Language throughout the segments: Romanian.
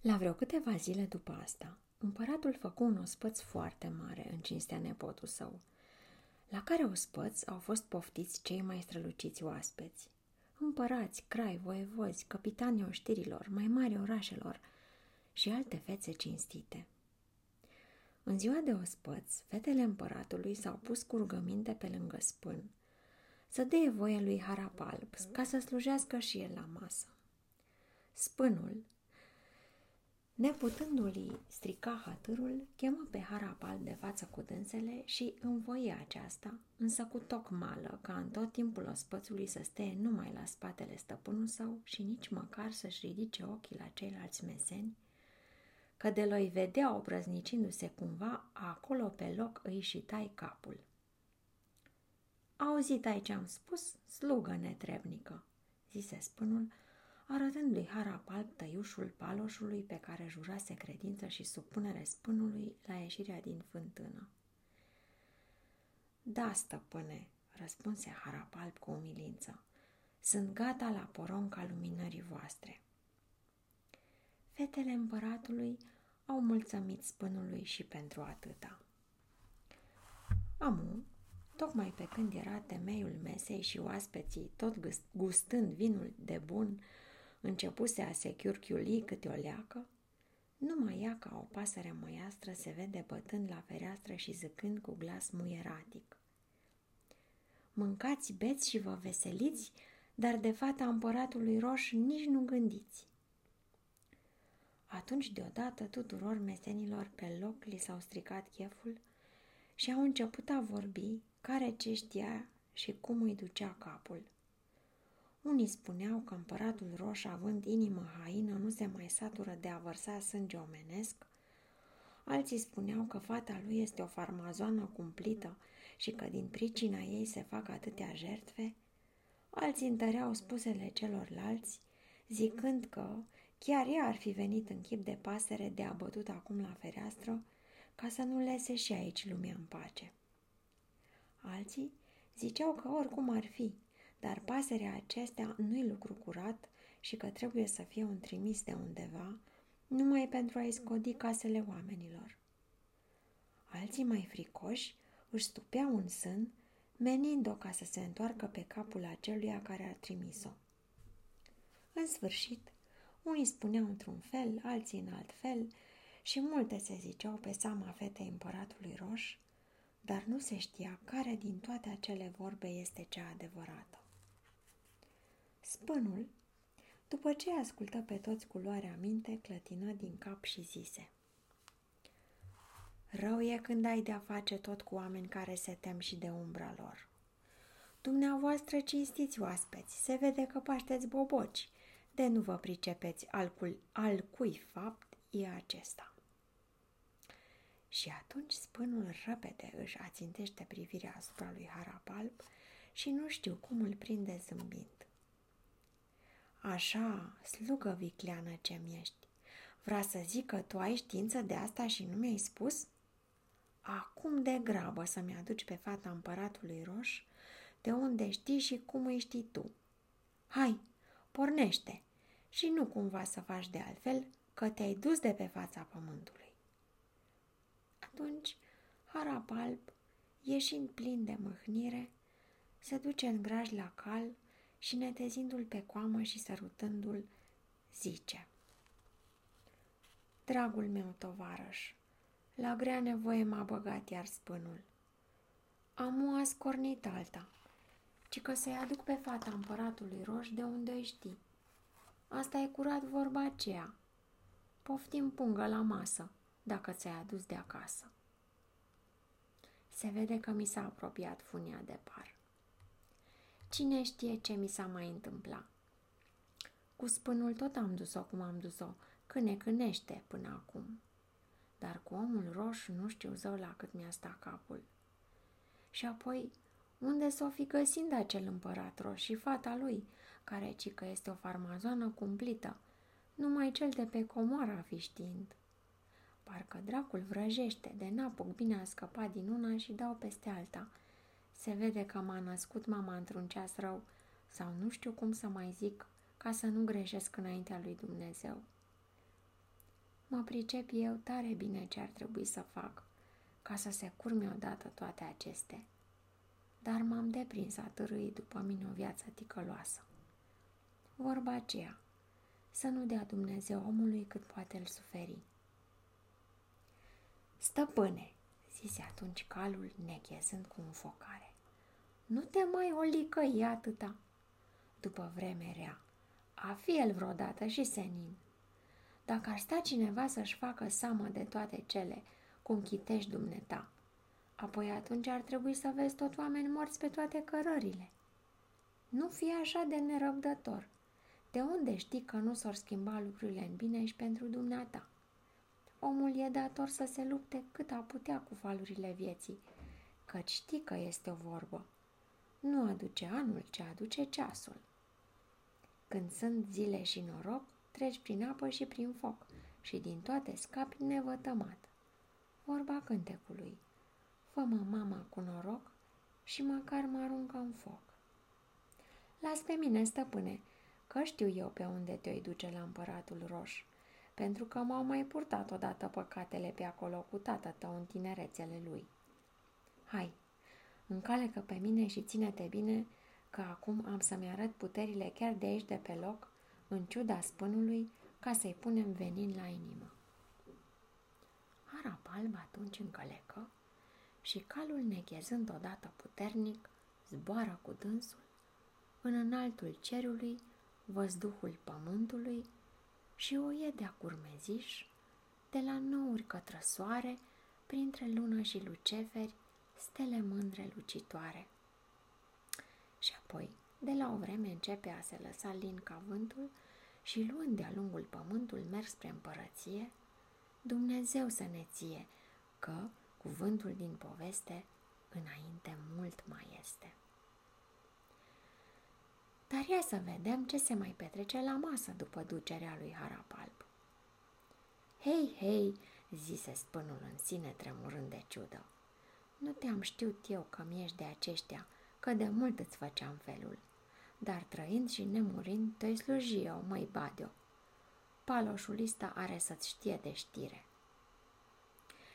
La vreo câteva zile după asta, împăratul făcu un ospăț foarte mare în cinstea nepotul său, la care ospăți au fost poftiți cei mai străluciți oaspeți. Împărați, crai, voievozi, capitanii oștirilor, mai mari orașelor și alte fețe cinstite. În ziua de ospăț, fetele împăratului s-au pus cu rugăminte pe lângă spân, să dea voie lui Harapalp ca să slujească și el la masă. Spânul, Neputându-i strica hatârul, chemă pe Harapal de față cu dânsele și învoie aceasta, însă cu tocmală ca în tot timpul ospățului să stea numai la spatele stăpânul său și nici măcar să-și ridice ochii la ceilalți meseni, că de l vedea obrăznicindu-se cumva, acolo pe loc îi și tai capul. Auzit ai ce am spus, slugă netrebnică, zise spânul, arătând lui Harapalp tăiușul paloșului pe care jurase credință și supunere spânului la ieșirea din fântână. Da, stăpâne, răspunse Harapalp cu umilință, sunt gata la poronca luminării voastre. Fetele împăratului au mulțumit spânului și pentru atâta. Amu, tocmai pe când era temeiul mesei și oaspeții, tot gustând vinul de bun, începuse a se chiurchiuli câte o leacă, numai ea ca o pasăre măiastră se vede bătând la fereastră și zâcând cu glas muieratic. Mâncați, beți și vă veseliți, dar de fata împăratului roș nici nu gândiți. Atunci deodată tuturor mesenilor pe loc li s-au stricat cheful și au început a vorbi care ce știa și cum îi ducea capul. Unii spuneau că împăratul roș, având inimă haină, nu se mai satură de a vărsa sânge omenesc, alții spuneau că fata lui este o farmazoană cumplită și că din pricina ei se fac atâtea jertfe, alții întăreau spusele celorlalți, zicând că chiar ea ar fi venit în chip de pasăre de abătut acum la fereastră, ca să nu lese și aici lumea în pace. Alții ziceau că oricum ar fi, dar pasărea acestea nu-i lucru curat și că trebuie să fie un trimis de undeva, numai pentru a-i scodi casele oamenilor. Alții mai fricoși își stupeau în sân, menind-o ca să se întoarcă pe capul aceluia care a trimis-o. În sfârșit, unii spuneau într-un fel, alții în alt fel și multe se ziceau pe seama fetei împăratului roș, dar nu se știa care din toate acele vorbe este cea adevărată. Spânul, după ce ascultă pe toți cu luarea minte, clătină din cap și zise Rău e când ai de-a face tot cu oameni care se tem și de umbra lor. Dumneavoastră cinstiți oaspeți, se vede că pașteți boboci, de nu vă pricepeți al, cui, al cui fapt e acesta. Și atunci spânul răpede își ațintește privirea asupra lui Harapalp și nu știu cum îl prinde zâmbind. Așa, slugă vicleană ce-mi ești. Vrea să zic că tu ai știință de asta și nu mi-ai spus? Acum de grabă să-mi aduci pe fata împăratului roș, de unde știi și cum îi știi tu. Hai, pornește și nu cumva să faci de altfel că te-ai dus de pe fața pământului. Atunci, Harapalp, ieșind plin de mâhnire, se duce în graj la cal și netezindu-l pe coamă și sărutându-l, zice Dragul meu tovarăș, la grea nevoie m-a băgat iar spânul. Am o ascornit alta, ci că să-i aduc pe fata împăratului roș de unde îi știi. Asta e curat vorba aceea. Poftim pungă la masă, dacă ți-ai adus de acasă. Se vede că mi s-a apropiat funia de par. Cine știe ce mi s-a mai întâmplat? Cu spânul tot am dus-o cum am dus-o, câne cânește până acum. Dar cu omul roșu nu știu zău la cât mi-a stat capul. Și apoi, unde s-o fi găsind acel împărat roșu și fata lui, care ci că este o farmazoană cumplită, numai cel de pe comoara fi știind. Parcă dracul vrăjește, de n-apuc bine a scăpat din una și dau peste alta – se vede că m-a născut mama într-un ceas rău sau nu știu cum să mai zic ca să nu greșesc înaintea lui Dumnezeu. Mă pricep eu tare bine ce ar trebui să fac ca să se curme odată toate acestea. Dar m-am deprins a târâi după mine o viață ticăloasă. Vorba aceea, să nu dea Dumnezeu omului cât poate îl suferi. Stăpâne, zise atunci calul nechezând cu înfocare, nu te mai olicăi atâta. După vreme rea, a fi el vreodată și senin. Dacă ar sta cineva să-și facă seamă de toate cele cum chitești dumneta, apoi atunci ar trebui să vezi tot oameni morți pe toate cărările. Nu fi așa de nerăbdător. De unde știi că nu s-or schimba lucrurile în bine și pentru dumneata? Omul e dator să se lupte cât a putea cu valurile vieții, căci știi că este o vorbă. Nu aduce anul, ce aduce ceasul. Când sunt zile și noroc, treci prin apă și prin foc și din toate scapi nevătămat. Vorba cântecului. Fă-mă mama cu noroc și măcar mă aruncă în foc. Las pe mine, stăpâne, că știu eu pe unde te-o duce la împăratul roș, pentru că m-au mai purtat odată păcatele pe acolo cu tată tău în tinerețele lui. Hai, încalecă pe mine și ține-te bine că acum am să-mi arăt puterile chiar de aici de pe loc, în ciuda spânului, ca să-i punem venin la inimă. Arap alb atunci încălecă și calul nechezând odată puternic, zboară cu dânsul în înaltul cerului, văzduhul pământului și o ie de-a curmeziș, de la nouri către soare, printre lună și luceferi, stele mândre lucitoare. Și apoi, de la o vreme începe a se lăsa lin ca vântul și luând de-a lungul pământul merg spre împărăție, Dumnezeu să ne ție, că cuvântul din poveste înainte mult mai este. Dar ia să vedem ce se mai petrece la masă după ducerea lui Harapalb. Hei, hei, zise spânul în sine tremurând de ciudă. Nu te-am știut eu că mi-ești de aceștia, că de mult îți făceam felul. Dar trăind și nemurind, te-i sluji eu, măi Badio. Paloșul ăsta are să-ți știe de știre.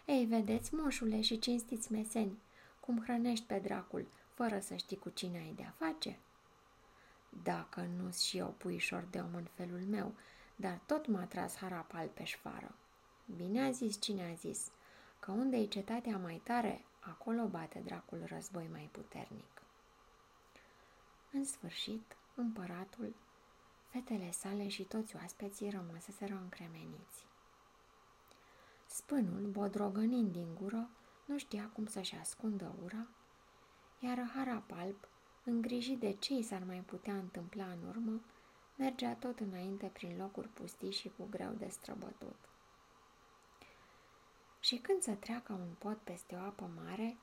Ei, vedeți, moșule și cinstiți meseni, cum hrănești pe dracul, fără să știi cu cine ai de-a face? Dacă nu-s și eu puișor de om în felul meu, dar tot m-a tras harapal pe șfară. Bine a zis cine a zis, că unde e cetatea mai tare, acolo bate dracul război mai puternic. În sfârșit, împăratul, fetele sale și toți oaspeții rămăseseră încremeniți. Spânul, bodrogănind din gură, nu știa cum să-și ascundă ura, iar Harapalp, îngrijit de ce i s-ar mai putea întâmpla în urmă, mergea tot înainte prin locuri pustii și cu greu de străbătut. Și când să treacă un pod peste o apă mare,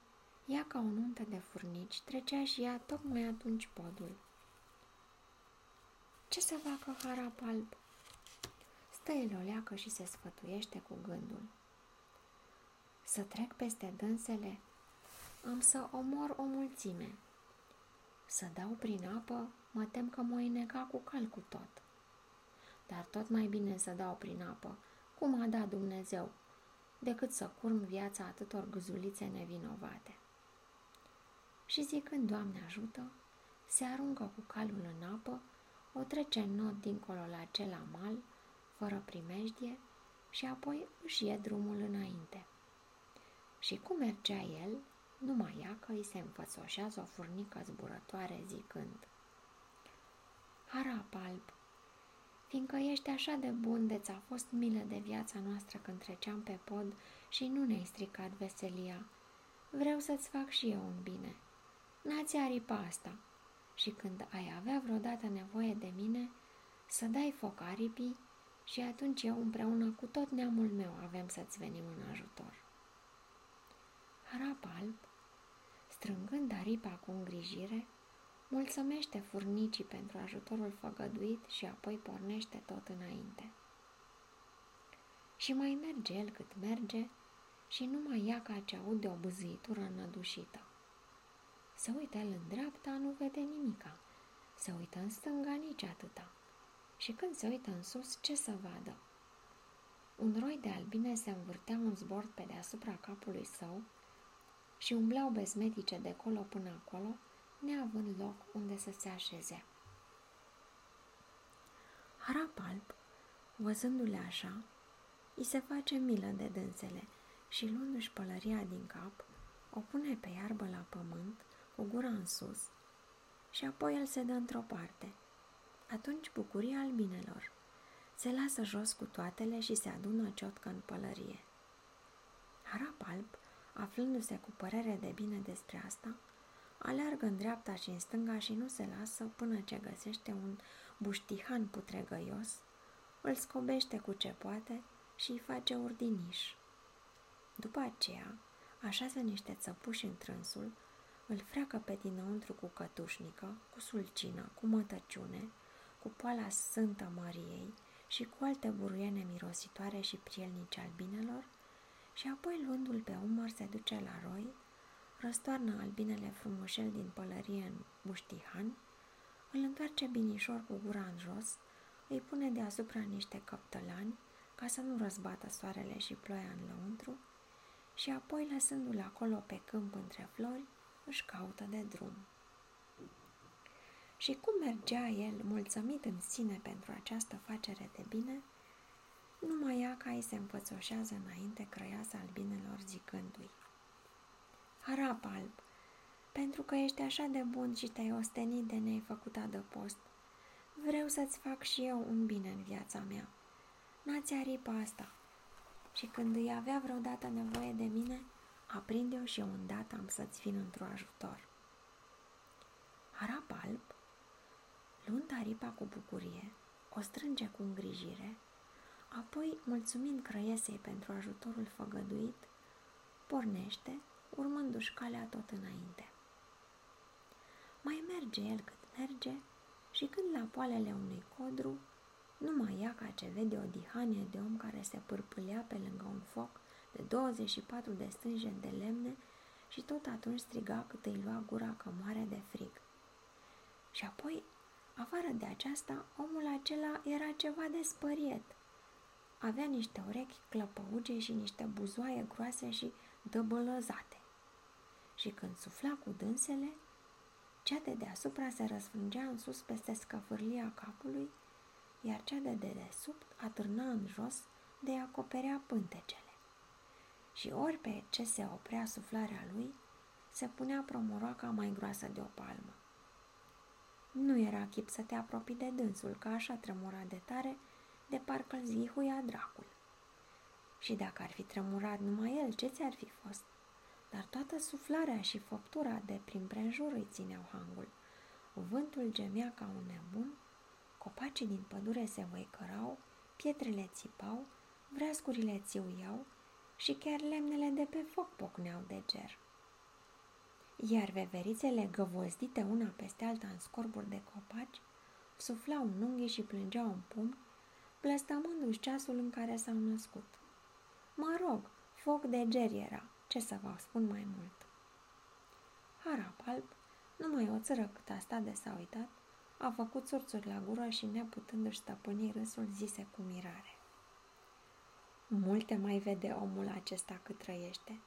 ea ca o nuntă de furnici trecea și ea tocmai atunci podul. Ce să facă harap alb? Stă el o leacă și se sfătuiește cu gândul. Să trec peste dânsele, am să omor o mulțime. Să dau prin apă, mă tem că mă nega cu cal cu tot. Dar tot mai bine să dau prin apă, cum a dat Dumnezeu, decât să curm viața atâtor gâzulițe nevinovate și zicând, Doamne ajută, se aruncă cu calul în apă, o trece în not dincolo la cel mal, fără primejdie, și apoi își ie drumul înainte. Și cum mergea el, numai ea că îi se înfățoșează o furnică zburătoare zicând Harap alb, fiindcă ești așa de bun de ți-a fost milă de viața noastră când treceam pe pod și nu ne-ai stricat veselia, vreau să-ți fac și eu un bine. N-ați aripa asta. Și când ai avea vreodată nevoie de mine, să dai foc aripii și atunci eu împreună cu tot neamul meu avem să-ți venim în ajutor. Harap alb, strângând aripa cu îngrijire, mulțumește furnicii pentru ajutorul făgăduit și apoi pornește tot înainte. Și mai merge el cât merge și nu mai ia ca ce aude o bâzâitură înădușită. Se uită el în dreapta, nu vede nimica. Se uită în stânga, nici atâta. Și când se uită în sus, ce să vadă? Un roi de albine se învârtea un zbord pe deasupra capului său și umbleau bezmetice de colo până acolo, neavând loc unde să se așeze. Harap alb, văzându-le așa, îi se face milă de dânsele și luându-și pălăria din cap, o pune pe iarbă la pământ, cu gura în sus, și apoi el se dă într-o parte. Atunci bucuria albinelor. Se lasă jos cu toatele și se adună ciotcă în pălărie. Harap alb, aflându-se cu părere de bine despre asta, aleargă în dreapta și în stânga și nu se lasă până ce găsește un buștihan putregăios, îl scobește cu ce poate și îi face urdiniș. După aceea, așează niște țăpuși în trânsul, îl freacă pe dinăuntru cu cătușnică, cu sulcină, cu mătăciune, cu poala Sfântă Mariei și cu alte buruiene mirositoare și prielnice albinelor și apoi luându-l pe umăr se duce la roi, răstoarnă albinele frumușel din pălărie în buștihan, îl întoarce binișor cu gura în jos, îi pune deasupra niște căptălani ca să nu răzbată soarele și ploaia în lăuntru și apoi, lăsându-l acolo pe câmp între flori, își caută de drum. Și cum mergea el, mulțumit în sine pentru această facere de bine, numai ea ca îi se înfățoșează înainte crăiasa albinelor zicându-i. Harap alb, pentru că ești așa de bun și te-ai ostenit de ne-ai făcut adăpost, vreau să-ți fac și eu un bine în viața mea. N-ați aripa asta. Și când îi avea vreodată nevoie de mine, aprinde-o și eu îndată am să-ți vin într-o ajutor. Harap alb, luând aripa cu bucurie, o strânge cu îngrijire, apoi, mulțumind crăiesei pentru ajutorul făgăduit, pornește, urmându-și calea tot înainte. Mai merge el cât merge și când la poalele unui codru, numai ea ca ce vede o dihanie de om care se pârpâlea pe lângă un foc de 24 de stânje de lemne și tot atunci striga cât îi lua gura că moare de frig. Și apoi, afară de aceasta, omul acela era ceva de spăriet. Avea niște urechi clăpăuge și niște buzoaie groase și dăbălăzate. Și când sufla cu dânsele, cea de deasupra se răsfrângea în sus peste scăfârlia capului, iar cea de dedesubt atârna în jos de acoperea pântecele. Și ori pe ce se oprea suflarea lui, se punea promoroaca mai groasă de o palmă. Nu era chip să te apropii de dânsul, că așa tremura de tare, de parcă îl zvihuia dracul. Și dacă ar fi tremurat numai el, ce ți-ar fi fost? Dar toată suflarea și făptura de prin prejur îi țineau hangul. Vântul gemea ca un nebun, copacii din pădure se văicărau, pietrele țipau, vreascurile țiuiau și chiar lemnele de pe foc pocneau de ger. Iar veverițele găvozdite una peste alta în scorburi de copaci, suflau în unghii și plângeau în pumni, blăstămându-și ceasul în care s-au născut. Mă rog, foc de ger era, ce să vă spun mai mult? Harap alb, numai o țără cât a stat de s-a uitat, a făcut surțuri la gură și neputându-și stăpâni râsul zise cu mirare. Multe mai vede omul acesta cât trăiește.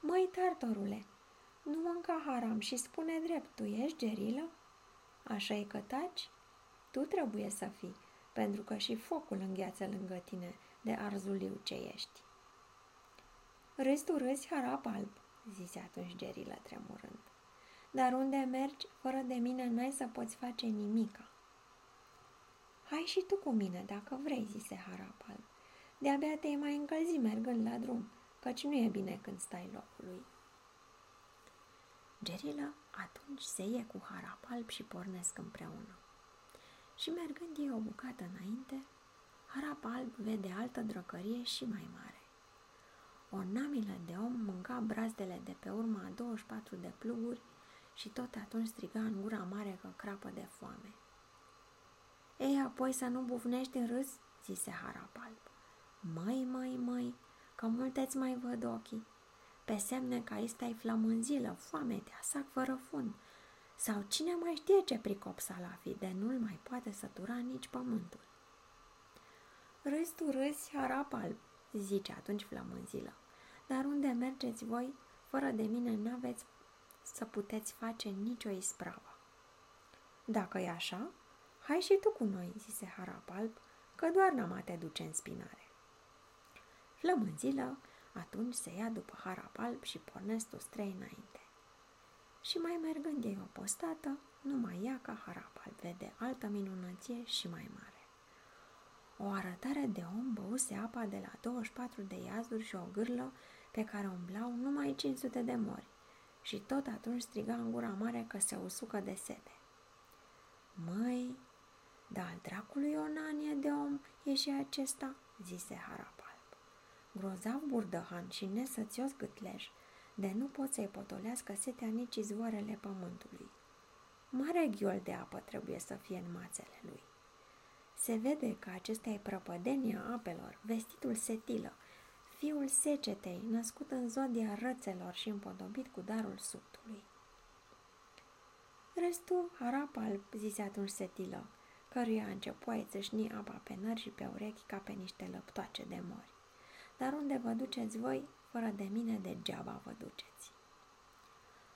Măi, tartorule, nu mânca haram și spune drept, tu ești gerilă? așa e că taci? Tu trebuie să fii, pentru că și focul îngheață lângă tine de arzuliu ce ești. Râzi tu râzi, harap alb, zise atunci Gerila tremurând. Dar unde mergi, fără de mine n-ai să poți face nimica. Hai și tu cu mine, dacă vrei, zise harap alb. De-abia te-ai mai încălzi mergând la drum, căci nu e bine când stai locului. Gerila atunci se ie cu harap alb și pornesc împreună. Și mergând ei o bucată înainte, harap alb vede altă drăcărie și mai mare. O namilă de om mânca brazdele de pe urma a 24 de pluguri și tot atunci striga în gura mare că crapă de foame. Ei, apoi să nu bufnești în râs, zise Harapalb. Măi, măi, măi, că multeți mai văd ochii. Pe semne că aici stai flămânzilă, foametea, sac fără fund. Sau cine mai știe ce pricop salafi, de nu-l mai poate sătura nici pământul. Râzi tu râzi, harap alb, zice atunci flămânzilă. Dar unde mergeți voi, fără de mine n-aveți să puteți face nicio ispravă. Dacă e așa, hai și tu cu noi, zise harap alb, că doar n-am a te duce în spinare. Flămânzilă atunci se ia după harap alb și pornesc toți trei înainte. Și mai mergând ei o postată, numai ea ca harap alb vede altă minunăție și mai mare. O arătare de om băuse apa de la 24 de iazuri și o gârlă pe care umblau numai 500 de mori și tot atunci striga în gura mare că se usucă de sete. Măi, dar al dracului o nanie de om e și acesta, zise Harapalp. Grozav burdăhan și nesățios gâtleș, de nu pot să-i potolească setea nici izvoarele pământului. Mare ghiol de apă trebuie să fie în mațele lui. Se vede că acesta e prăpădenia apelor, vestitul setilă, fiul secetei, născut în zodia rățelor și împodobit cu darul subtului. Restul, harap alb, zise atunci setilă, căruia începu a țâșni apa pe nări și pe urechi ca pe niște lăptoace de mori. Dar unde vă duceți voi, fără de mine degeaba vă duceți.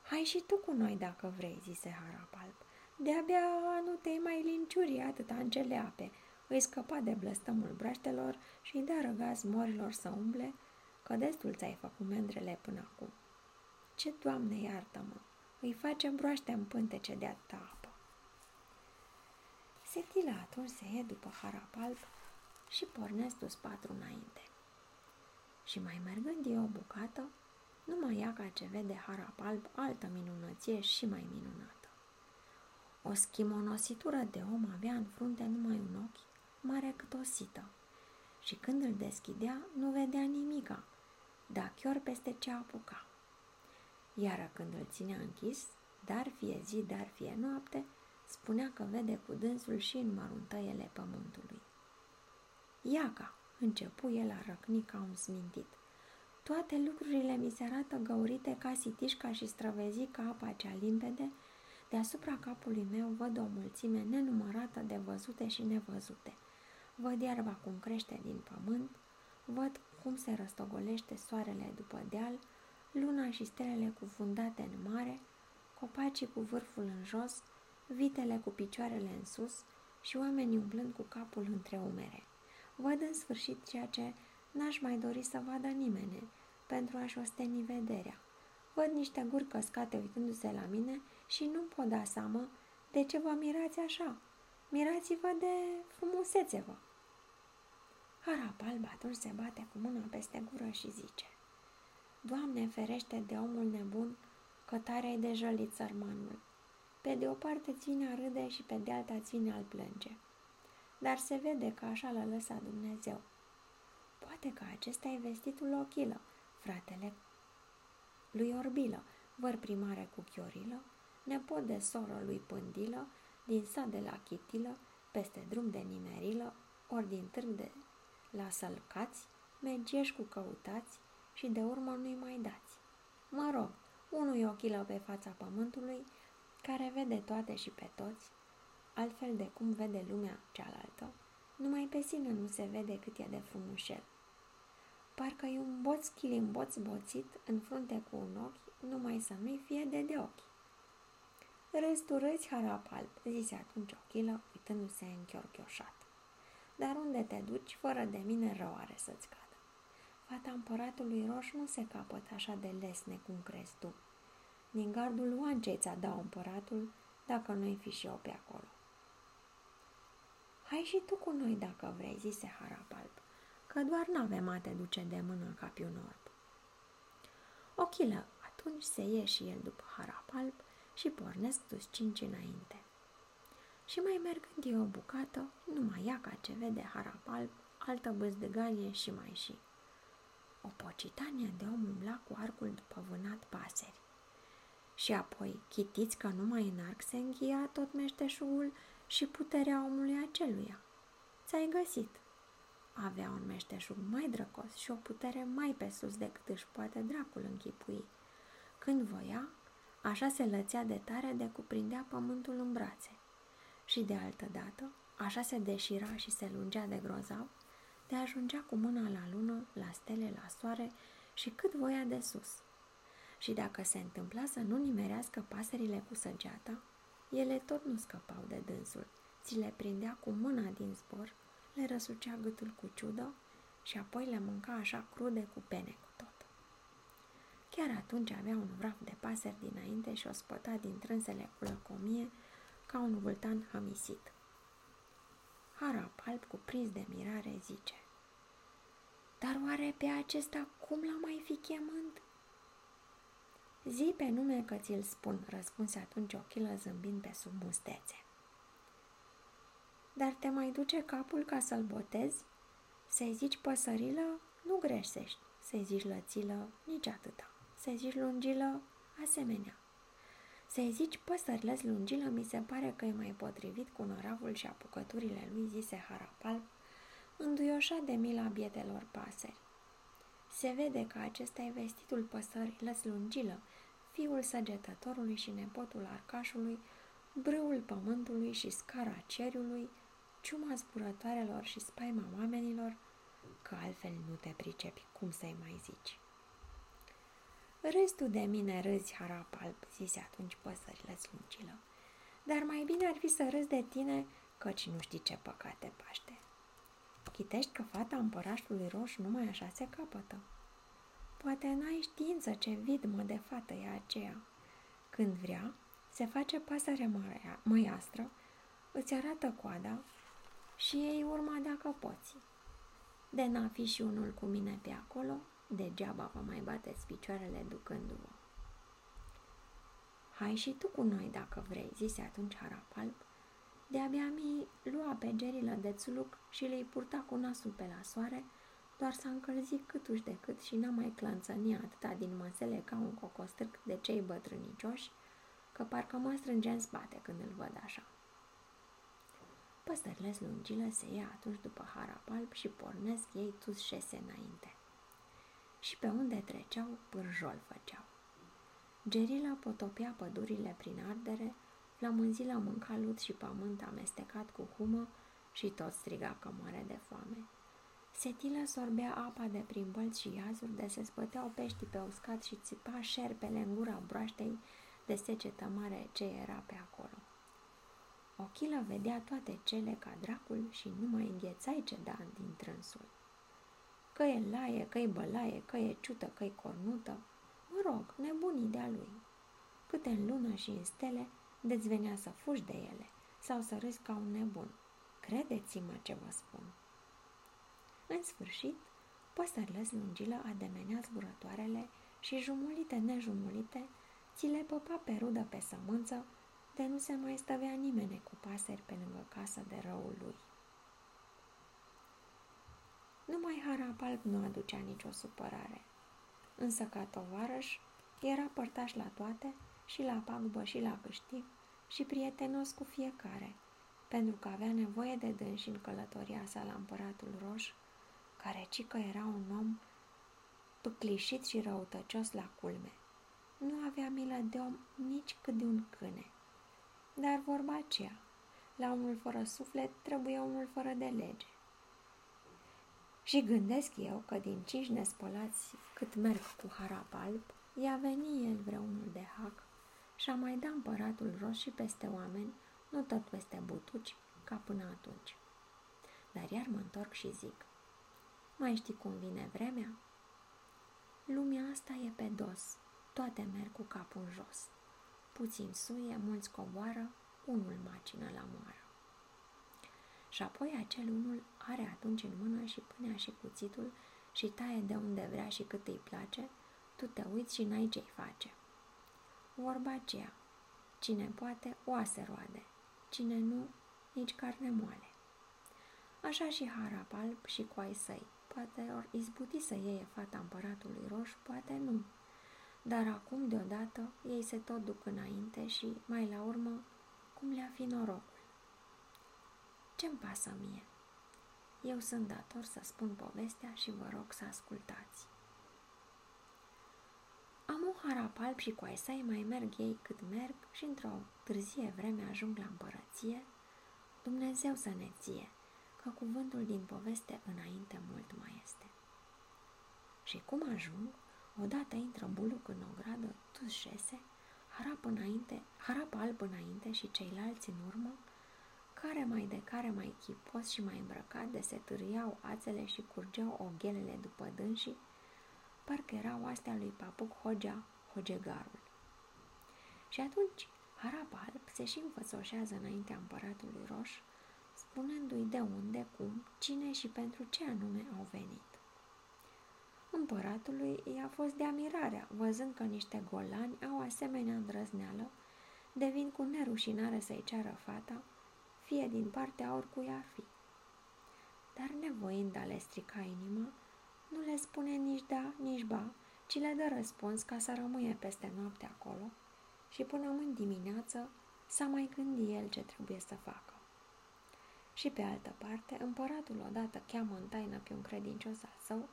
Hai și tu cu noi dacă vrei, zise harap alb. De-abia nu te mai linciuri atâta ape. Îi scăpa de blăstămul braștelor și îi da răgaz morilor să umble, că destul ți-ai făcut mendrele până acum. Ce, Doamne, iartă-mă! Îi face broaște în pântece de atâta apă. Setila atunci se ie după harap alb și pornesc toți patru înainte. Și mai mergând e o bucată, numai ea ca ce vede harap alb altă minunăție și mai minunată. O schimonosиtură de om avea în frunte numai un ochi, mare cât o sită, și când îl deschidea, nu vedea nimica, dar chiar peste ce apuca. Iar când îl ținea închis, dar fie zi, dar fie noapte, spunea că vede cu dânsul și în măruntăiele pământului. Iaca, începu el a răcni ca un smintit. Toate lucrurile mi se arată găurite ca sitișca și străvezi ca apa cea limpede, deasupra capului meu văd o mulțime nenumărată de văzute și nevăzute. Văd iarba cum crește din pământ, văd cum se răstogolește soarele după deal, luna și stelele cufundate în mare, copacii cu vârful în jos, vitele cu picioarele în sus și oamenii umblând cu capul între umere. Văd în sfârșit ceea ce n-aș mai dori să vadă nimeni pentru a-și osteni vederea. Văd niște guri căscate uitându-se la mine și nu pot da seama de ce vă mirați așa. Mirați-vă de frumusețe vă. Harap alb atunci se bate cu mâna peste gură și zice Doamne, ferește de omul nebun, că tare de jălit sărmanul. Pe de o parte ține a râde și pe de alta ține al plânge. Dar se vede că așa l-a lăsat Dumnezeu. Poate că acesta e vestitul Ochilă, fratele lui Orbilă, văr primare cu Chiorilă, nepot de soră lui Pândilă, din sat de la Chitilă, peste drum de Nimerilă, ori din târg de la Sălcați, mergești cu căutați și de urmă nu-i mai dați. Mă rog, unul ochilă pe fața pământului, care vede toate și pe toți, altfel de cum vede lumea cealaltă, numai pe sine nu se vede cât e de frumușel. Parcă e un boț chilimboț boțit în frunte cu un ochi, numai să nu-i fie de de ochi. Restul râzi harap alb, zise atunci ochilă, uitându-se închiorchioșat. Dar unde te duci, fără de mine rău are să-ți cadă. Fata împăratului roș nu se capătă așa de lesne cum crezi tu. Din gardul oancei ți-a dau împăratul, dacă nu-i fi și eu pe acolo. Hai și tu cu noi dacă vrei, zise Harapalp, că doar n-avem a te duce de mână ca pe un orb. Ochilă, atunci se ie și el după Harapalp și pornesc toți cinci înainte. Și mai mergând e o bucată, numai ea ca ce vede Harapalp, altă băzdăganie și mai și. O pocitanie de om umbla cu arcul după vânat paseri. Și apoi, chitiți că numai în arc se închia tot meșteșugul și puterea omului aceluia. Ți-ai găsit. Avea un meșteșug mai drăcos și o putere mai pe sus decât își poate dracul închipui. Când voia, așa se lățea de tare de cuprindea pământul în brațe. Și de altă dată, așa se deșira și se lungea de grozav, de ajungea cu mâna la lună, la stele, la soare și cât voia de sus. Și dacă se întâmpla să nu nimerească pasările cu săgeata, ele tot nu scăpau de dânsul, ți le prindea cu mâna din zbor, le răsucea gâtul cu ciudă și apoi le mânca așa crude cu pene cu tot. Chiar atunci avea un vraf de pasări dinainte și o spăta din trânsele cu lăcomie ca un vultan hamisit. Harap alb cuprins de mirare zice Dar oare pe acesta cum l-am mai fi chemând? Zi pe nume că ți-l spun, răspunse atunci ochilă zâmbind pe sub mustețe. Dar te mai duce capul ca să-l botezi? Să-i zici păsărilă, nu greșești. Să-i zici lățilă, nici atâta. Să-i zici lungilă, asemenea. Să-i zici păsările lungilă, mi se pare că e mai potrivit cu năravul și apucăturile lui, zise Harapal, înduioșat de mila bietelor pasări. Se vede că acesta e vestitul păsării lăslungilă, fiul săgetătorului și nepotul arcașului, brâul pământului și scara ceriului, ciuma zburătoarelor și spaima oamenilor, că altfel nu te pricepi cum să-i mai zici. Restul de mine râzi, harap alb, zise atunci păsările slungilă, dar mai bine ar fi să râzi de tine, căci nu știi ce păcate paște. Chitești că fata împărașului roșu numai așa se capătă. Poate n-ai știință ce vidmă de fată e aceea. Când vrea, se face pasăre măiastră, îți arată coada și ei urma dacă poți. De n-a fi și unul cu mine pe acolo, degeaba vă mai bateți picioarele ducându-vă. Hai și tu cu noi dacă vrei, zise atunci Harapalp. De-abia mi lua pe gerilă de țuluc și le-i purta cu nasul pe la soare, doar s-a încălzit câtuși de cât și n-a mai clanțănit atâta din măsele ca un cocostârc de cei bătrânicioși, că parcă mă strânge în spate când îl văd așa. Păstările slungile se ia atunci după harapalp și pornesc ei tus șese înainte. Și pe unde treceau, pârjol făceau. Gerila potopea pădurile prin ardere, flămânzila mânca lut și pământ amestecat cu humă și tot striga că moare de foame. Setila sorbea apa de prin bălți și iazuri, de se spăteau peștii pe uscat și țipa șerpele în gura broaștei de secetă mare ce era pe acolo. Ochila vedea toate cele ca dracul și nu mai înghețai ce da din trânsul. Că e laie, că e bălaie, că e ciută, că e cornută, mă rog, nebunii de-a lui. Câte în lună și în stele, de venea să fugi de ele sau să râzi ca un nebun. Credeți-mă ce vă spun. În sfârșit, păsările slungilă ademenea zburătoarele și jumulite nejumulite, ți le păpa pe rudă pe sămânță, de nu se mai stăvea nimeni cu pasări pe lângă casă de răul lui. Numai Harapalp nu aducea nicio supărare, însă ca tovarăș era părtaș la toate, și la pagubă și la câștig, și prietenos cu fiecare, pentru că avea nevoie de dânsi în călătoria sa la împăratul roș, care cică era un om păclișit și răutăcios la culme. Nu avea milă de om nici cât de un câine. Dar vorba aceea, la unul fără suflet trebuie unul fără de lege. Și gândesc eu că din cinci nespălați cât merg cu harap alb, i-a venit el vreunul de hac și a mai dat împăratul roș și peste oameni, nu tot peste butuci, ca până atunci. Dar iar mă întorc și zic, mai știi cum vine vremea? Lumea asta e pe dos, toate merg cu capul în jos. Puțin suie, mulți coboară, unul macină la moară. Și apoi acel unul are atunci în mână și pânea și cuțitul și taie de unde vrea și cât îi place, tu te uiți și n-ai ce-i face. Vorba aceea, cine poate, oase roade, cine nu, nici carne moale. Așa și harap alb și coai săi, poate or izbuti să iei fata împăratului roș, poate nu. Dar acum, deodată, ei se tot duc înainte și, mai la urmă, cum le-a fi norocul. Ce-mi pasă mie? Eu sunt dator să spun povestea și vă rog să ascultați. Am un harap alb și cu ai mai merg ei cât merg și într-o târzie vreme ajung la împărăție, Dumnezeu să ne ție, că cuvântul din poveste înainte mult mai este. Și cum ajung, odată intră buluc în gradă, tu șese, harap înainte, harap alb înainte și ceilalți în urmă, care mai de care mai chipos și mai îmbrăcat de se târiau ațele și curgeau oghelele după dânsii, parcă erau astea lui Papuc Hogea, Hogegarul. Și atunci Harap alb se și înfățoșează înaintea împăratului roș, spunându-i de unde, cum, cine și pentru ce anume au venit. Împăratului i-a fost de amirarea, văzând că niște golani au asemenea îndrăzneală, devin cu nerușinare să-i ceară fata, fie din partea oricui ar fi. Dar nevoind a le strica inima, nu le spune nici da, nici ba, ci le dă răspuns ca să rămâie peste noapte acolo, și până în dimineață să mai gândi el ce trebuie să facă. Și pe altă parte, împăratul odată cheamă în taină pe un credincios al său